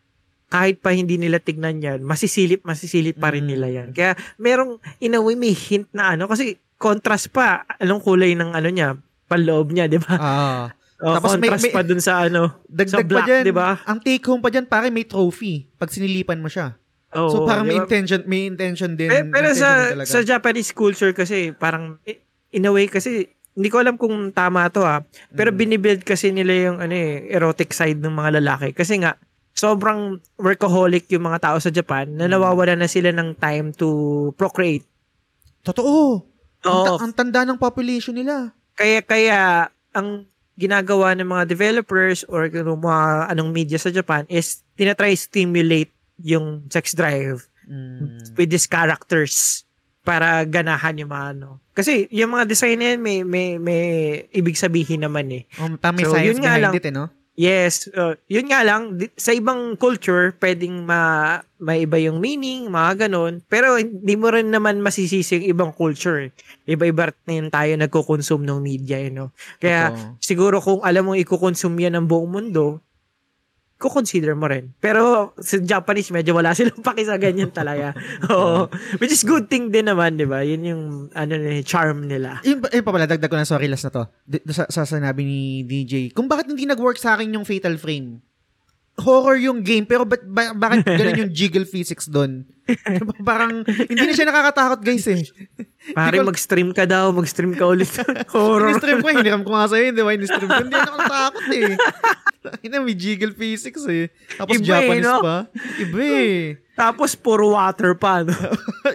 kahit pa hindi nila tignan yan, masisilip, masisilip pa rin Mm. nila yan. Kaya merong, in a way, may hint na ano, kasi contrast pa, anong kulay ng ano niya, panloob niya, di ba? Ah. O, Tapos may- may- pa dun sa ano, sa Dagdag black, pa dyan, di ba? ang take home pa dyan, pare, may trophy pag sinilipan mo siya. Oo, so, parang di may intention, may intention din. Pero intention sa talaga. sa Japanese culture kasi parang in a way kasi hindi ko alam kung tama to ha. Pero Mm. binibuild kasi nila yung ano eh, erotic side ng mga lalaki kasi nga sobrang workaholic yung mga tao sa Japan na Mm. nawawala na sila ng time to procreate. Totoo. Ang, Oo. ta- ang tanda ng population nila. Kaya kaya ang ginagawa ng mga developers or mga anong media sa Japan is tinatry stimulate yung sex drive Mm. with these characters para ganahan yung mga ano. Kasi yung mga design na yan, may, may, may ibig sabihin naman eh. Um, pa, may So, science yun nga lang. it, eh, no? Yes, uh, yun nga lang, sa ibang culture, pwedeng ma, maiba yung meaning, mga ganun. Pero hindi mo rin naman masisisi yung ibang culture. eh. Iba-iba rin tayo nagko-consume ng media, you know. Kaya Totoo. siguro kung alam mong i-consume yan ng buong mundo, ko-consider mo rin. Pero sa Japanese, medyo wala silang paki sa ganyan talaga. Oo. Which is good thing din naman, di ba? Yun yung ano, charm nila. Yun, yun pa pala, dagdag ko na, sorry, last na to. Di- sa, sa sinabi ni DJ, kung bakit hindi nag-work sa akin yung Fatal Frame. Horror yung game, pero ba, ba, bakit ganun yung jiggle physics doon? Parang, hindi na siya nakakatakot, guys, eh. Pare, Hindi ko- mag-stream ka daw, mag-stream ka ulit. Horror. In-stream ko, hiniram ko nga sa'yo, di ba? In-stream ko, hindi ako nakatakot, eh. Ina, may jiggle physics, eh. Tapos Iba, eh, Japanese no? pa. Iba, eh. Tapos puro water pa, no?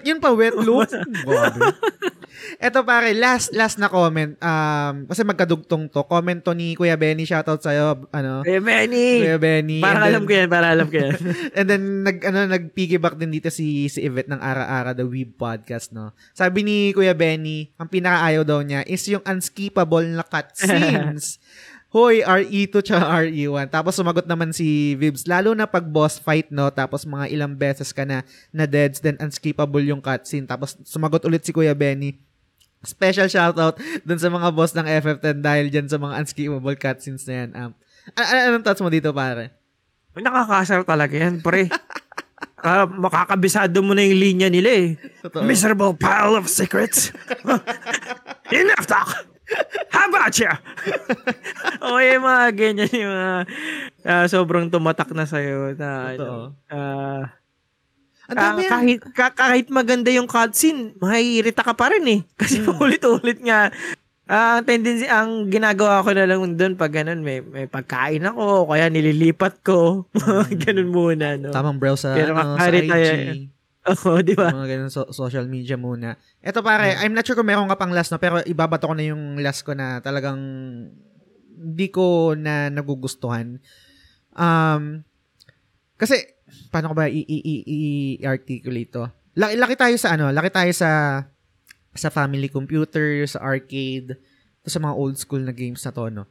Yun pa, wet loop. Grabe. Eto pare, last last na comment. Um, kasi magkadugtong to. Comment to ni Kuya Benny. Shoutout sa'yo. Ano, Eh, Benny! Kuya Benny. Para And alam ko then- yan, para alam ko yan. And then, nag, ano, nag-piggyback din dito si, si Yvette ng Ara-Ara, the Weeb Podcast, no? Sabi ni Kuya Benny, ang pinakaayaw daw niya is yung unskippable na cutscenes. Hoy, RE2 tsaka RE1. Tapos sumagot naman si Vibs, lalo na pag boss fight, no? Tapos mga ilang beses ka na na deads, then unskippable yung cutscene. Tapos sumagot ulit si Kuya Benny, special shoutout dun sa mga boss ng FF10 dahil dyan sa mga unskippable cutscenes na yan. Um, a- a- anong thoughts mo dito, pare? Nakakasar talaga yan, pre. Ah, makakabisado mo na yung linya nila eh. Totoo. Miserable pile of secrets. Enough talk! How about you? o yung mga ganyan yung mga ah, sobrang tumatak na sa'yo na ano, Totoo. Ang dami yan. kahit, ka- kahit maganda yung cutscene, maiirita ka pa rin eh. Kasi Hmm. ulit-ulit nga, ah, ang tendency, ang ginagawa ko na lang doon pag ganun, may, may pagkain ako, kaya nililipat ko. ganun muna, no? Tamang browse sa, Pero ano, sa IG. tayo- Oo, di ba? Mga ganun so- social media muna. Eto pare, I'm not sure kung meron ka pang last no, pero ibabato ko na yung last ko na talagang hindi ko na nagugustuhan. Um, kasi, paano ko ba i-articulate to? Laki, laki tayo sa ano, laki tayo sa sa family computer, sa arcade, sa mga old school na games na to, no?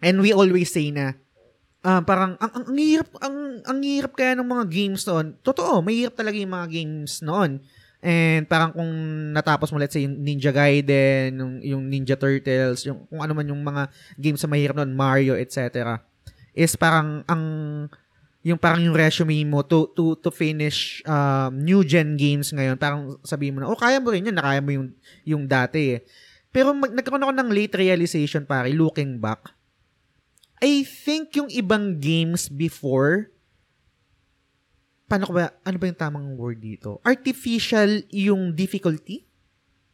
And we always say na, ah parang, ang, ang, ang hirap, ang, ang hirap kaya ng mga games noon. Totoo, may hirap talaga yung mga games noon. And parang kung natapos mo, let's say, yung Ninja Gaiden, yung, yung Ninja Turtles, yung kung ano man yung mga games na mahirap noon, Mario, etc. Is parang, ang, yung parang yung resume mo to to to finish um, new gen games ngayon parang sabihin mo na oh kaya mo rin yan nakaya mo yung yung dati eh. Pero mag, nagkaroon ako ng late realization pare looking back. I think yung ibang games before paano ko ba ano ba yung tamang word dito? Artificial yung difficulty?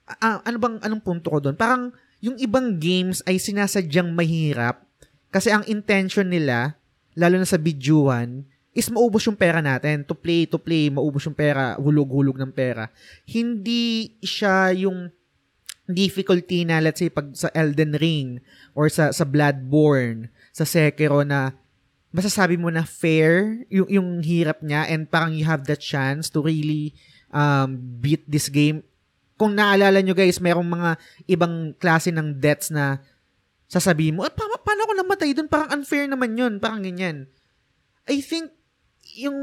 Ah, ano bang anong punto ko doon parang yung ibang games ay sinasadyang mahirap kasi ang intention nila lalo na sa bidyuhan, is maubos yung pera natin. To play, to play, maubos yung pera, hulog-hulog ng pera. Hindi siya yung difficulty na, let's say, pag sa Elden Ring, or sa, sa Bloodborne, sa Sekiro na, masasabi mo na fair yung, yung hirap niya and parang you have the chance to really um, beat this game. Kung naalala nyo guys, mayroong mga ibang klase ng deaths na sasabihin mo, pa- paano ako namatay doon? Parang unfair naman yun. Parang ganyan. I think, yung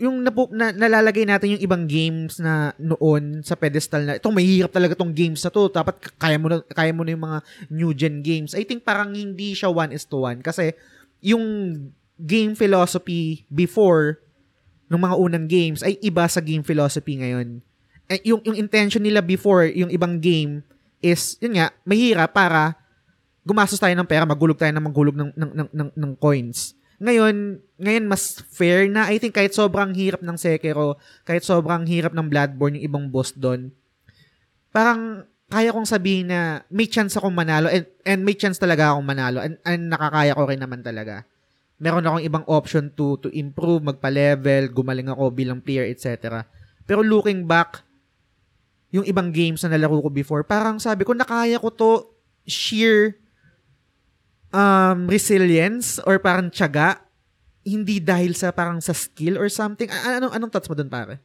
yung napu, na, nalalagay natin yung ibang games na noon sa pedestal na itong mahirap talaga tong games na to dapat kaya mo na kaya mo na yung mga new gen games I think parang hindi siya one is to one kasi yung game philosophy before ng mga unang games ay iba sa game philosophy ngayon eh, yung yung intention nila before yung ibang game is yun nga mahirap para gumastos tayo ng pera, magulog tayo ng magulog ng, ng, ng, ng, ng coins. Ngayon, ngayon mas fair na. I think kahit sobrang hirap ng Sekiro, kahit sobrang hirap ng Bloodborne yung ibang boss doon, parang kaya kong sabihin na may chance akong manalo and, and may chance talaga akong manalo and, and nakakaya ko rin naman talaga. Meron akong ibang option to to improve, magpa-level, gumaling ako bilang player, etc. Pero looking back, yung ibang games na nalaro ko before, parang sabi ko, nakaya ko to sheer um, resilience or parang tiyaga, hindi dahil sa parang sa skill or something. Anong, anong thoughts mo dun, pare?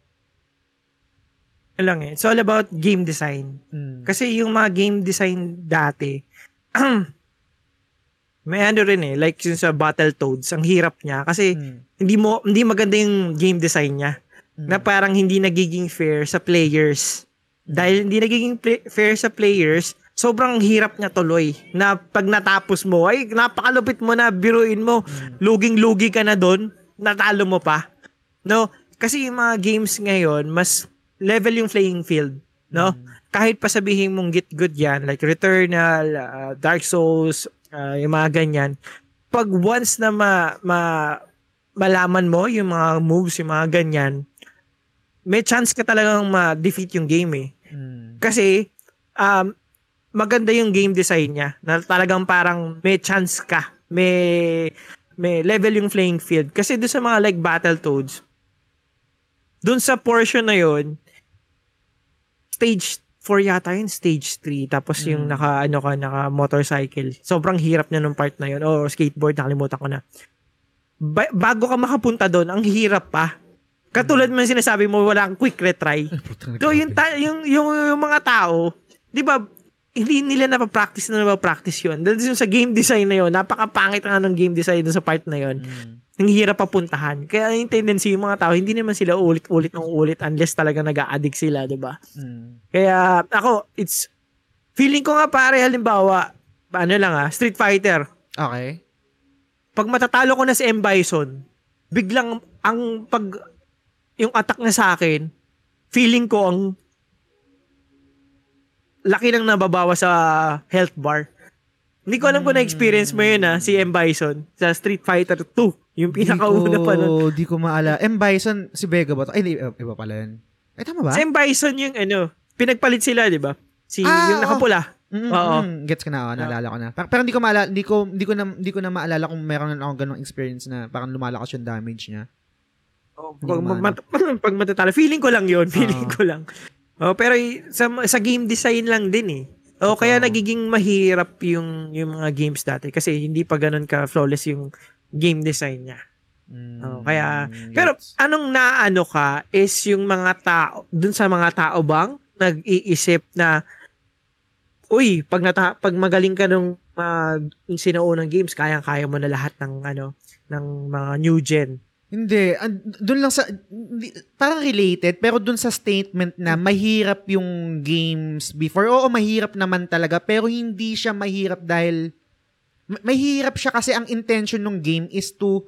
lang eh. It's all about game design. Mm. Kasi yung mga game design dati, may ano rin eh, like yung sa Battletoads, ang hirap niya. Kasi Mm. hindi mo hindi maganda yung game design niya. Mm. Na parang hindi nagiging fair sa players. Dahil hindi nagiging play- fair sa players, sobrang hirap niya tuloy. Na pag natapos mo, ay napakalupit mo na, biruin mo, luging-lugi ka na doon, natalo mo pa. No? Kasi yung mga games ngayon, mas level yung playing field. No? Kahit pa sabihin mong get good yan, like Returnal, uh, Dark Souls, uh, yung mga ganyan, pag once na ma, ma, malaman mo yung mga moves, yung mga ganyan, may chance ka talagang ma-defeat yung game eh. Mm. Kasi, um, maganda yung game design niya. Na talagang parang may chance ka. May, may level yung playing field. Kasi doon sa mga like Battletoads, doon sa portion na yon stage 4 yata yun, stage 3. Tapos yung Mm. naka, ano ka, naka motorcycle. Sobrang hirap niya nung part na yun. O skateboard, nakalimutan ko na. Ba- bago ka makapunta doon, ang hirap pa. Katulad mo yung sinasabi mo, wala kang quick retry. So, yung, ta- yung, yung, yung mga tao, di ba, hindi nila napapractice na napapractice yun. Dahil yung sa game design na yun, napakapangit nga ng game design dun sa part na yun. Mm. Ang hirap papuntahan. Kaya yung tendency yung mga tao, hindi naman sila ulit-ulit ng ulit unless talaga nag-addict sila, di ba? Mm. Kaya ako, it's, feeling ko nga pare, halimbawa, ano lang ah, Street Fighter. Okay. Pag matatalo ko na si M. Bison, biglang ang pag, yung attack na sa akin, feeling ko ang laki nang nababawa sa health bar. Hindi ko alam kung na-experience mo yun ah, si M. Bison sa Street Fighter 2. Yung pinakauna pa nun. Di ko maala. M. Bison, si Vega ba? to? Ay, di, iba pala yun. Ay, tama ba? Si M. Bison yung ano, pinagpalit sila, di ba? Si, Ah, yung nakapula. Mm, Oo. mm, gets ko na, oh, naalala ko na. Pero, pero hindi ko maalala, hindi ko hindi ko na hindi ko na maalala kung meron na akong ganung experience na parang lumalakas yung damage niya. Oh, pag, maano. mat- pag matatalo, feeling ko lang yun, feeling Oo. ko lang. Oh, pero sa sa game design lang din eh. O kaya Oo. nagiging mahirap yung yung mga games dati kasi hindi pa ganun ka flawless yung game design niya. Mm, Oh, kaya gets. pero anong naano ka is yung mga tao dun sa mga tao bang nag-iisip na uy, pag nata pag magaling ka nung uh, yung sinaunang games, kayang-kaya mo na lahat ng ano ng mga new gen. Hindi, doon lang sa parang related pero doon sa statement na mahirap yung games before. Oo, mahirap naman talaga pero hindi siya mahirap dahil ma- mahirap siya kasi ang intention ng game is to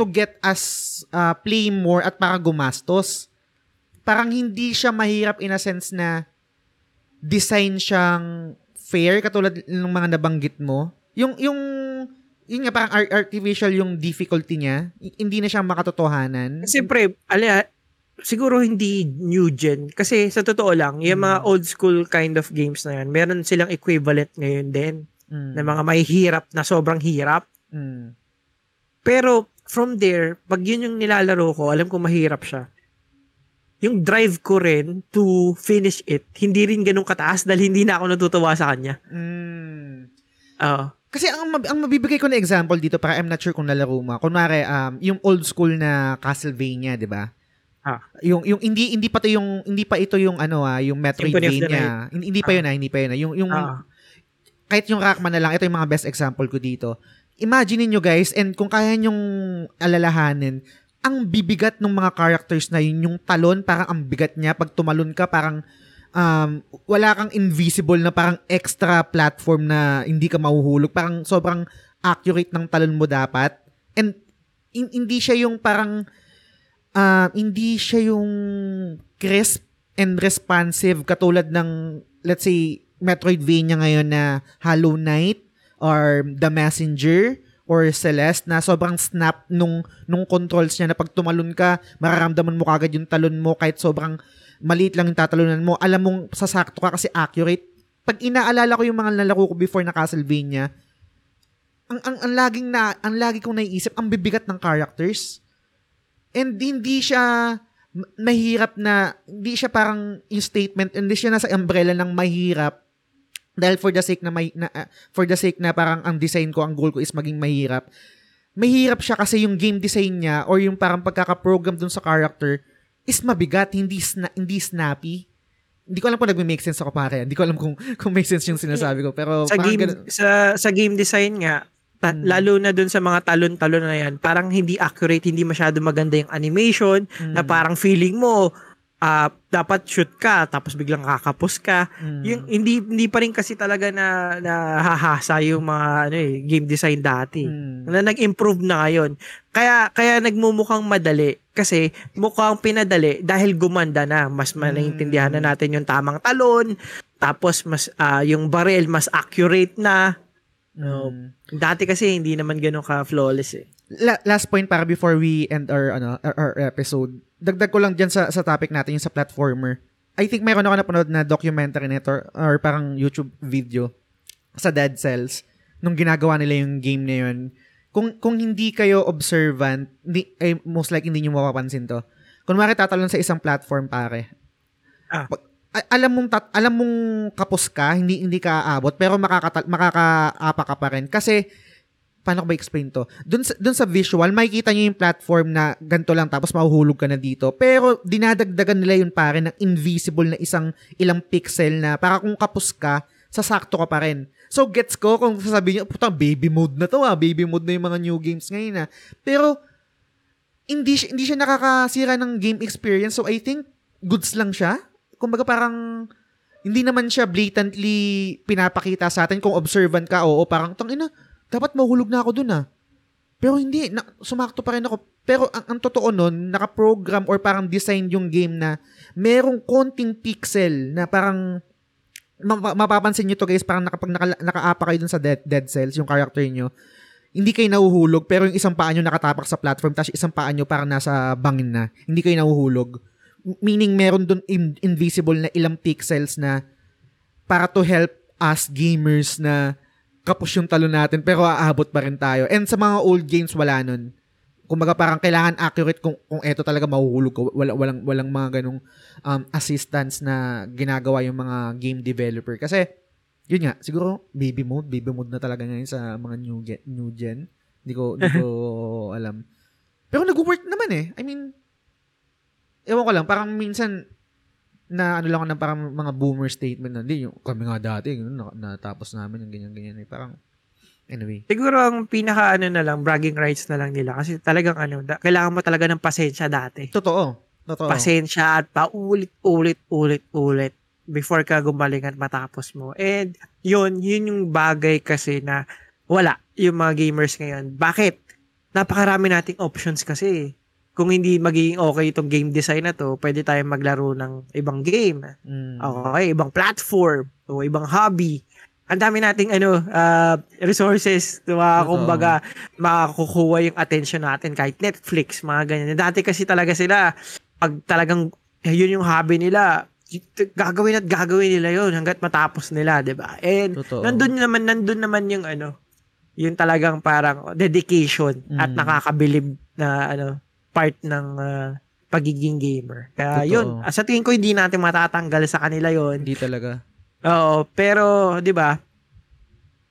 to get us uh, play more at para gumastos. Parang hindi siya mahirap in a sense na design siyang fair katulad ng mga nabanggit mo. Yung yung yun nga parang art- artificial yung difficulty niya. Hindi na siya makatotohanan. Kasi pre, ala, siguro hindi new gen. Kasi sa totoo lang, yung mga old school kind of games na yan, meron silang equivalent ngayon din. Mm. Na mga may hirap na sobrang hirap. Mm. Pero from there, pag yun yung nilalaro ko, alam ko mahirap siya. Yung drive ko rin to finish it, hindi rin ganun kataas dahil hindi na ako natutuwa sa kanya. Mm. Oo. Kasi ang, mab- ang mabibigay ko na example dito, para I'm not sure kung nalaro mo. Kunwari, um, yung old school na Castlevania, di ba? Ah. Yung yung hindi hindi pa to yung hindi pa ito yung ano ah, yung Metroidvania. Hindi, hindi pa Ah. yun ah, hindi pa yun ah. Yung yung Ah. kahit yung Rockman na lang, ito yung mga best example ko dito. Imagine niyo guys, and kung kaya nyong alalahanin, ang bibigat ng mga characters na yun, yung talon, parang ang bigat niya. Pag tumalon ka, parang um, wala kang invisible na parang extra platform na hindi ka mahuhulog. Parang sobrang accurate ng talon mo dapat. And in- hindi siya yung parang ah, hindi siya yung crisp and responsive katulad ng let's say Metroidvania ngayon na Hollow Knight or The Messenger or Celeste na sobrang snap nung nung controls niya na pag tumalon ka, mararamdaman mo kagad yung talon mo kahit sobrang maliit lang yung tatalunan mo. Alam mong sasakto ka kasi accurate. Pag inaalala ko yung mga nalaro ko before na Castlevania, ang ang, ang laging na ang lagi kong naiisip ang bibigat ng characters. And hindi siya mahirap na hindi siya parang yung statement hindi siya nasa umbrella ng mahirap dahil for the sake na, may, na ah, for the sake na parang ang design ko ang goal ko is maging mahirap mahirap siya kasi yung game design niya or yung parang pagkaka-program dun sa character is mabigat hindi sna- hindi snappy hindi ko alam kung nagme-make sense ako pare hindi ko alam kung kung make sense yung sinasabi ko pero sa game ganun- sa sa game design nga ta- Mm. lalo na dun sa mga talon-talon na yan parang hindi accurate hindi masyado maganda yung animation na Mm. parang feeling mo ah, dapat shoot ka tapos biglang kakapos ka Mm. yung hindi hindi pa rin kasi talaga na nahahasa yung mga ano eh, game design dati Mm. na nag-improve na ngayon kaya kaya nagmumukhang madali kasi mukhang pinadali dahil gumanda na mas maintindihan na natin yung tamang talon tapos mas ah, yung barrel mas accurate na No. Mm. Dati kasi hindi naman ganun ka flawless eh. La- last point para before we end our ano our, our episode. Dagdag ko lang diyan sa sa topic natin yung sa platformer. I think mayroon ako napanood na documentary nito or, or parang YouTube video sa Dead Cells nung ginagawa nila yung game na yun. Kung kung hindi kayo observant, hindi, eh, most likely hindi niyo mapapansin to. Kunwari tatalon sa isang platform pare. Ah. Pag- alam mong tat, alam mong kapos ka, hindi hindi ka aabot pero makakata, makakaapa ka pa rin kasi paano ko ba explain to? Doon sa, dun sa visual, makikita niyo yung platform na ganito lang tapos mahuhulog ka na dito. Pero dinadagdagan nila yun pare ng invisible na isang ilang pixel na para kung kapos ka, sasakto ka pa rin. So gets ko kung sasabihin niyo, puta baby mode na to ah, baby mode na yung mga new games ngayon ah. Pero hindi siya, hindi siya nakakasira ng game experience. So I think goods lang siya. Kumbaga parang hindi naman siya blatantly pinapakita sa atin kung observant ka. Oo, parang tangina, dapat mahulog na ako dun ah. Pero hindi, na, sumakto pa rin ako. Pero ang, ang totoo nun, naka-program or parang design yung game na merong konting pixel na parang ma- mapapansin nyo to guys, parang nakapag naka, nakaapa kayo dun sa dead, dead cells, yung character nyo, hindi kayo nahuhulog, pero yung isang paa nyo nakatapak sa platform, tapos isang paa nyo parang nasa bangin na. Hindi kayo nahuhulog. Meaning, meron dun in- invisible na ilang pixels na para to help us gamers na kapos yung talo natin, pero aabot pa rin tayo. And sa mga old games, wala nun. Kumbaga parang kailangan accurate kung kung eto talaga mahuhulog ko. Wala, walang walang mga ganong um, assistance na ginagawa yung mga game developer. Kasi yun nga, siguro baby mode, baby mode na talaga ngayon sa mga new gen, new gen. Hindi ko hindi ko alam. Pero nag-work naman eh. I mean, ewan ko lang, parang minsan na ano lang ng parang mga boomer statement na, hindi, yung kami nga dati, yun, na, natapos namin yung ganyan-ganyan eh. Parang, anyway. Siguro ang pinaka ano na lang, bragging rights na lang nila. Kasi talagang ano, da- kailangan mo talaga ng pasensya dati. Totoo. Totoo. Pasensya at paulit, ulit, ulit, ulit before ka gumaling at matapos mo. And yun, yun yung bagay kasi na wala yung mga gamers ngayon. Bakit? napakarami nating options kasi. Kung hindi magiging okay itong game design na to, pwede tayong maglaro ng ibang game. Mm. Okay, ibang platform o ibang hobby. Ang dami nating ano uh, resources, mga Totoo. kumbaga makakukuha yung attention natin kahit Netflix, mga ganyan. Dati kasi talaga sila pag talagang eh, yun yung hobby nila, gagawin at gagawin nila yun hanggat matapos nila, 'di ba? And Totoo. nandun naman nandun naman yung ano, yung talagang parang dedication at Mm. nakakabilib na ano part ng ah, pagiging gamer. Kaya Totoo. yun, ah, sa tingin ko hindi natin matatanggal sa kanila yun. Hindi talaga. Oo, pero 'di ba?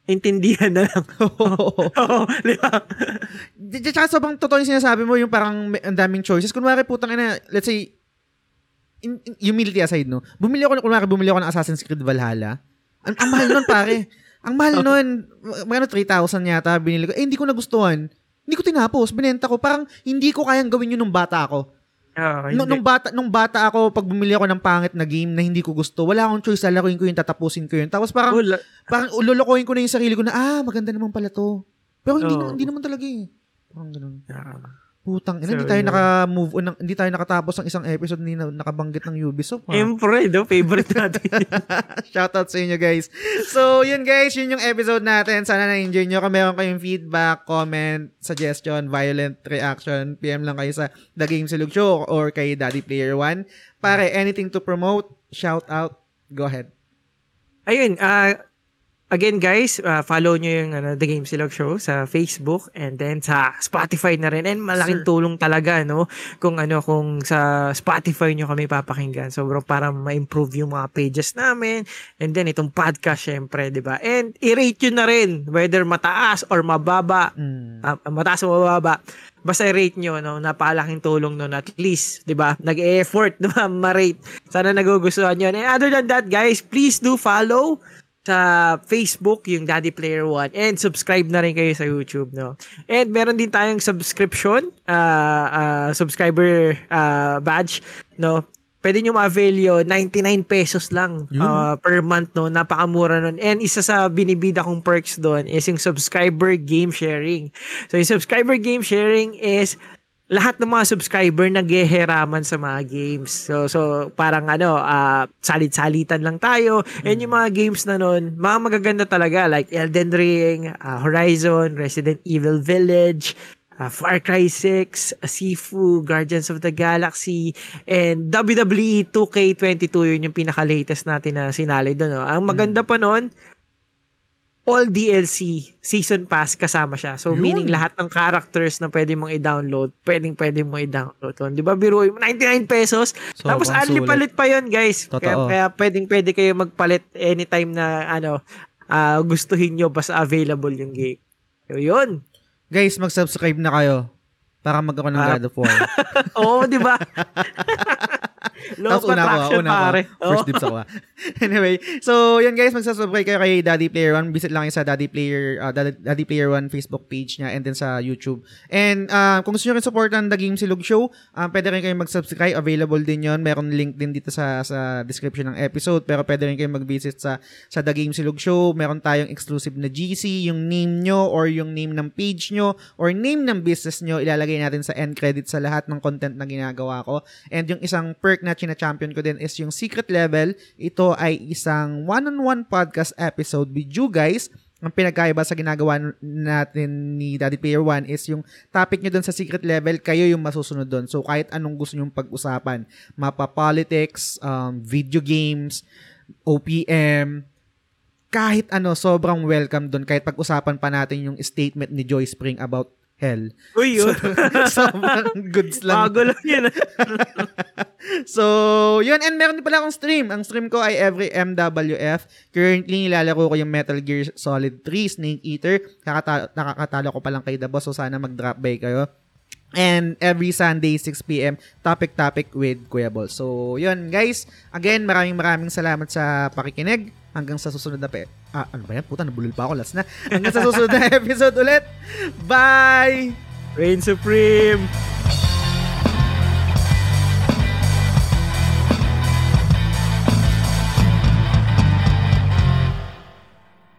Intindihan na lang. Oo, 'di ba? Tsaka sobrang totoo yung sinasabi mo, yung parang ang daming choices. Kunwari putang ina, let's say, in, in- humility aside, no? Bumili ako, kunwari bumili ako ng Assassin's Creed Valhalla. Ang, ang mahal nun, pare. Ang mahal nun. Magkano 3,000 yata binili ko. Eh, hindi ko nagustuhan. Hindi ko tinapos. Binenta ko. Parang hindi ko kayang gawin yun nung bata ako. Nung, hindi. nung bata nung bata ako pag bumili ako ng pangit na game na hindi ko gusto, wala akong choice, lalaruin ko yun, tatapusin ko yun. Tapos parang Wala. parang ulolokohin ko na yung sarili ko na ah, maganda naman pala to. Pero hindi na, hindi naman talaga eh. Parang ganun. Ah. Putang ina, So, hindi tayo yun. naka-move on, ng, hindi tayo nakatapos ng isang episode na nakabanggit ng Ubisoft. Ha? Siyempre, no? favorite natin. Shoutout sa inyo guys. So, yun guys, yun yung episode natin. Sana na-enjoy nyo. Kung meron kayong feedback, comment, suggestion, violent reaction, PM lang kayo sa The Game Silog Show or kay Daddy Player One. Pare, anything to promote, shout out, go ahead. Ayun, ah again guys, ah, follow nyo yung ano, The Game Silog Show sa Facebook and then sa Spotify na rin. And malaking Sir. tulong talaga, no? Kung ano, kung sa Spotify nyo kami papakinggan. Sobrang para ma-improve yung mga pages namin. And then itong podcast, syempre, di ba? And i-rate yun na rin, whether mataas or mababa. Mm. Ah, mataas o mababa. Basta i-rate nyo, no? Napakalaking tulong nun at least, di ba? Nag-effort, di ba? Ma-rate. Sana nagugustuhan nyo. And other than that, guys, please do follow sa Facebook, yung Daddy Player One. And subscribe na rin kayo sa YouTube, no? And meron din tayong subscription, ah ah, subscriber ah, badge, no? Pwede nyo ma-avail yun, 99 pesos lang Yun. ah, per month, no? Napakamura nun. And isa sa binibida kong perks doon is yung subscriber game sharing. So, yung subscriber game sharing is lahat ng mga subscriber nagheheraman sa mga games. So so parang ano, ah, salit-salitan lang tayo. And yung mga games na nun, mga magaganda talaga like Elden Ring, ah, Horizon, Resident Evil Village, ah, Far Cry 6, ah, Sifu, Guardians of the Galaxy, and E WWE 2K22 yun yung pinaka-latest natin na sinali doon. No? Ang maganda pa nun, all DLC season pass kasama siya. So Yun. meaning lahat ng characters na pwede mong i-download, pwedeng pwede mo i-download. 'Di ba biro mo 99 pesos? Sobrang Tapos only palit pa 'yon, guys. Totoo. Kaya, kaya pwedeng pwede kayo magpalit anytime na ano ah, gustuhin nyo basta available yung game. So, yun. Guys, mag-subscribe na kayo para magkaroon ng Ah. God of War. Oo, di ba? Of Tapos una ko, una ko. pare. First Oo. dibs ako. anyway, so yun guys, magsasubscribe kayo kay Daddy Player One. Visit lang sa Daddy Player, uh, Daddy, Daddy Player One Facebook page niya and then sa YouTube. And uh, kung gusto nyo rin supportan The Game Silog Show, uh, pwede rin kayo mag-subscribe. Available din yon Meron link din dito sa sa description ng episode. Pero pwede rin kayo mag-visit sa, sa The Game Silog Show. Meron tayong exclusive na GC. Yung name nyo or yung name ng page nyo or name ng business nyo, ilalagay natin sa end credit sa lahat ng content na ginagawa ko. And yung isang perk na china-champion ko din is yung secret level. Ito ay isang one-on-one podcast episode with you guys. Ang pinagkaiba sa ginagawa natin ni Daddy Player One is yung topic nyo doon sa secret level, kayo yung masusunod doon. So kahit anong gusto nyong pag-usapan, mapa politics, um, video games, OPM, kahit ano, sobrang welcome doon. Kahit pag-usapan pa natin yung statement ni Joy Spring about hell. Uy, yun. sobrang goods lang. Bago lang yun. So, yun. And meron din pala akong stream. Ang stream ko ay every MWF. Currently, nilalaro ko yung Metal Gear Solid 3 Snake Eater. Kakata- nakakatalo ko pa lang kay The Boss. So, sana mag-drop by kayo. And every Sunday, 6pm, Topic Topic with Kuya Ball. So, yun guys. Again, maraming maraming salamat sa pakikinig. Hanggang sa susunod na pe... Ah, ano ba yan? Puta, nabulol pa ako. Last na. Hanggang sa susunod na episode ulit. Bye! Reign Supreme.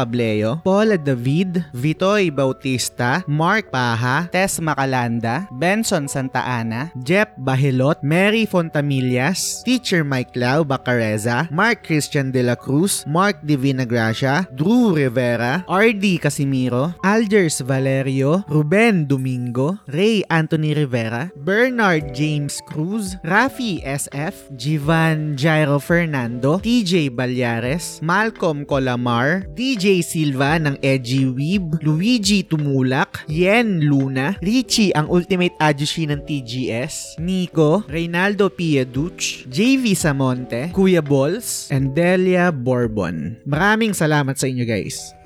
Pableo, Paula David, Vitoy Bautista, Mark Paha, Tess Macalanda, Benson Santa Ana, Jep Bahilot, Mary Fontamillas, Teacher Mike Lau Bacareza, Mark Christian De La Cruz, Mark Divina Gracia, Drew Rivera, RD Casimiro, Algers Valerio, Ruben Domingo, Ray Anthony Rivera, Bernard James Cruz, Rafi SF, Jivan Jairo Fernando, TJ Balyares, Malcolm Colamar, DJ Silva ng Edgy Weeb, Luigi Tumulak, Yen Luna, Richie ang Ultimate Ajushi ng TGS, Nico, Reynaldo Pieduch, JV Samonte, Kuya Balls, and Delia Bourbon. Maraming salamat sa inyo guys.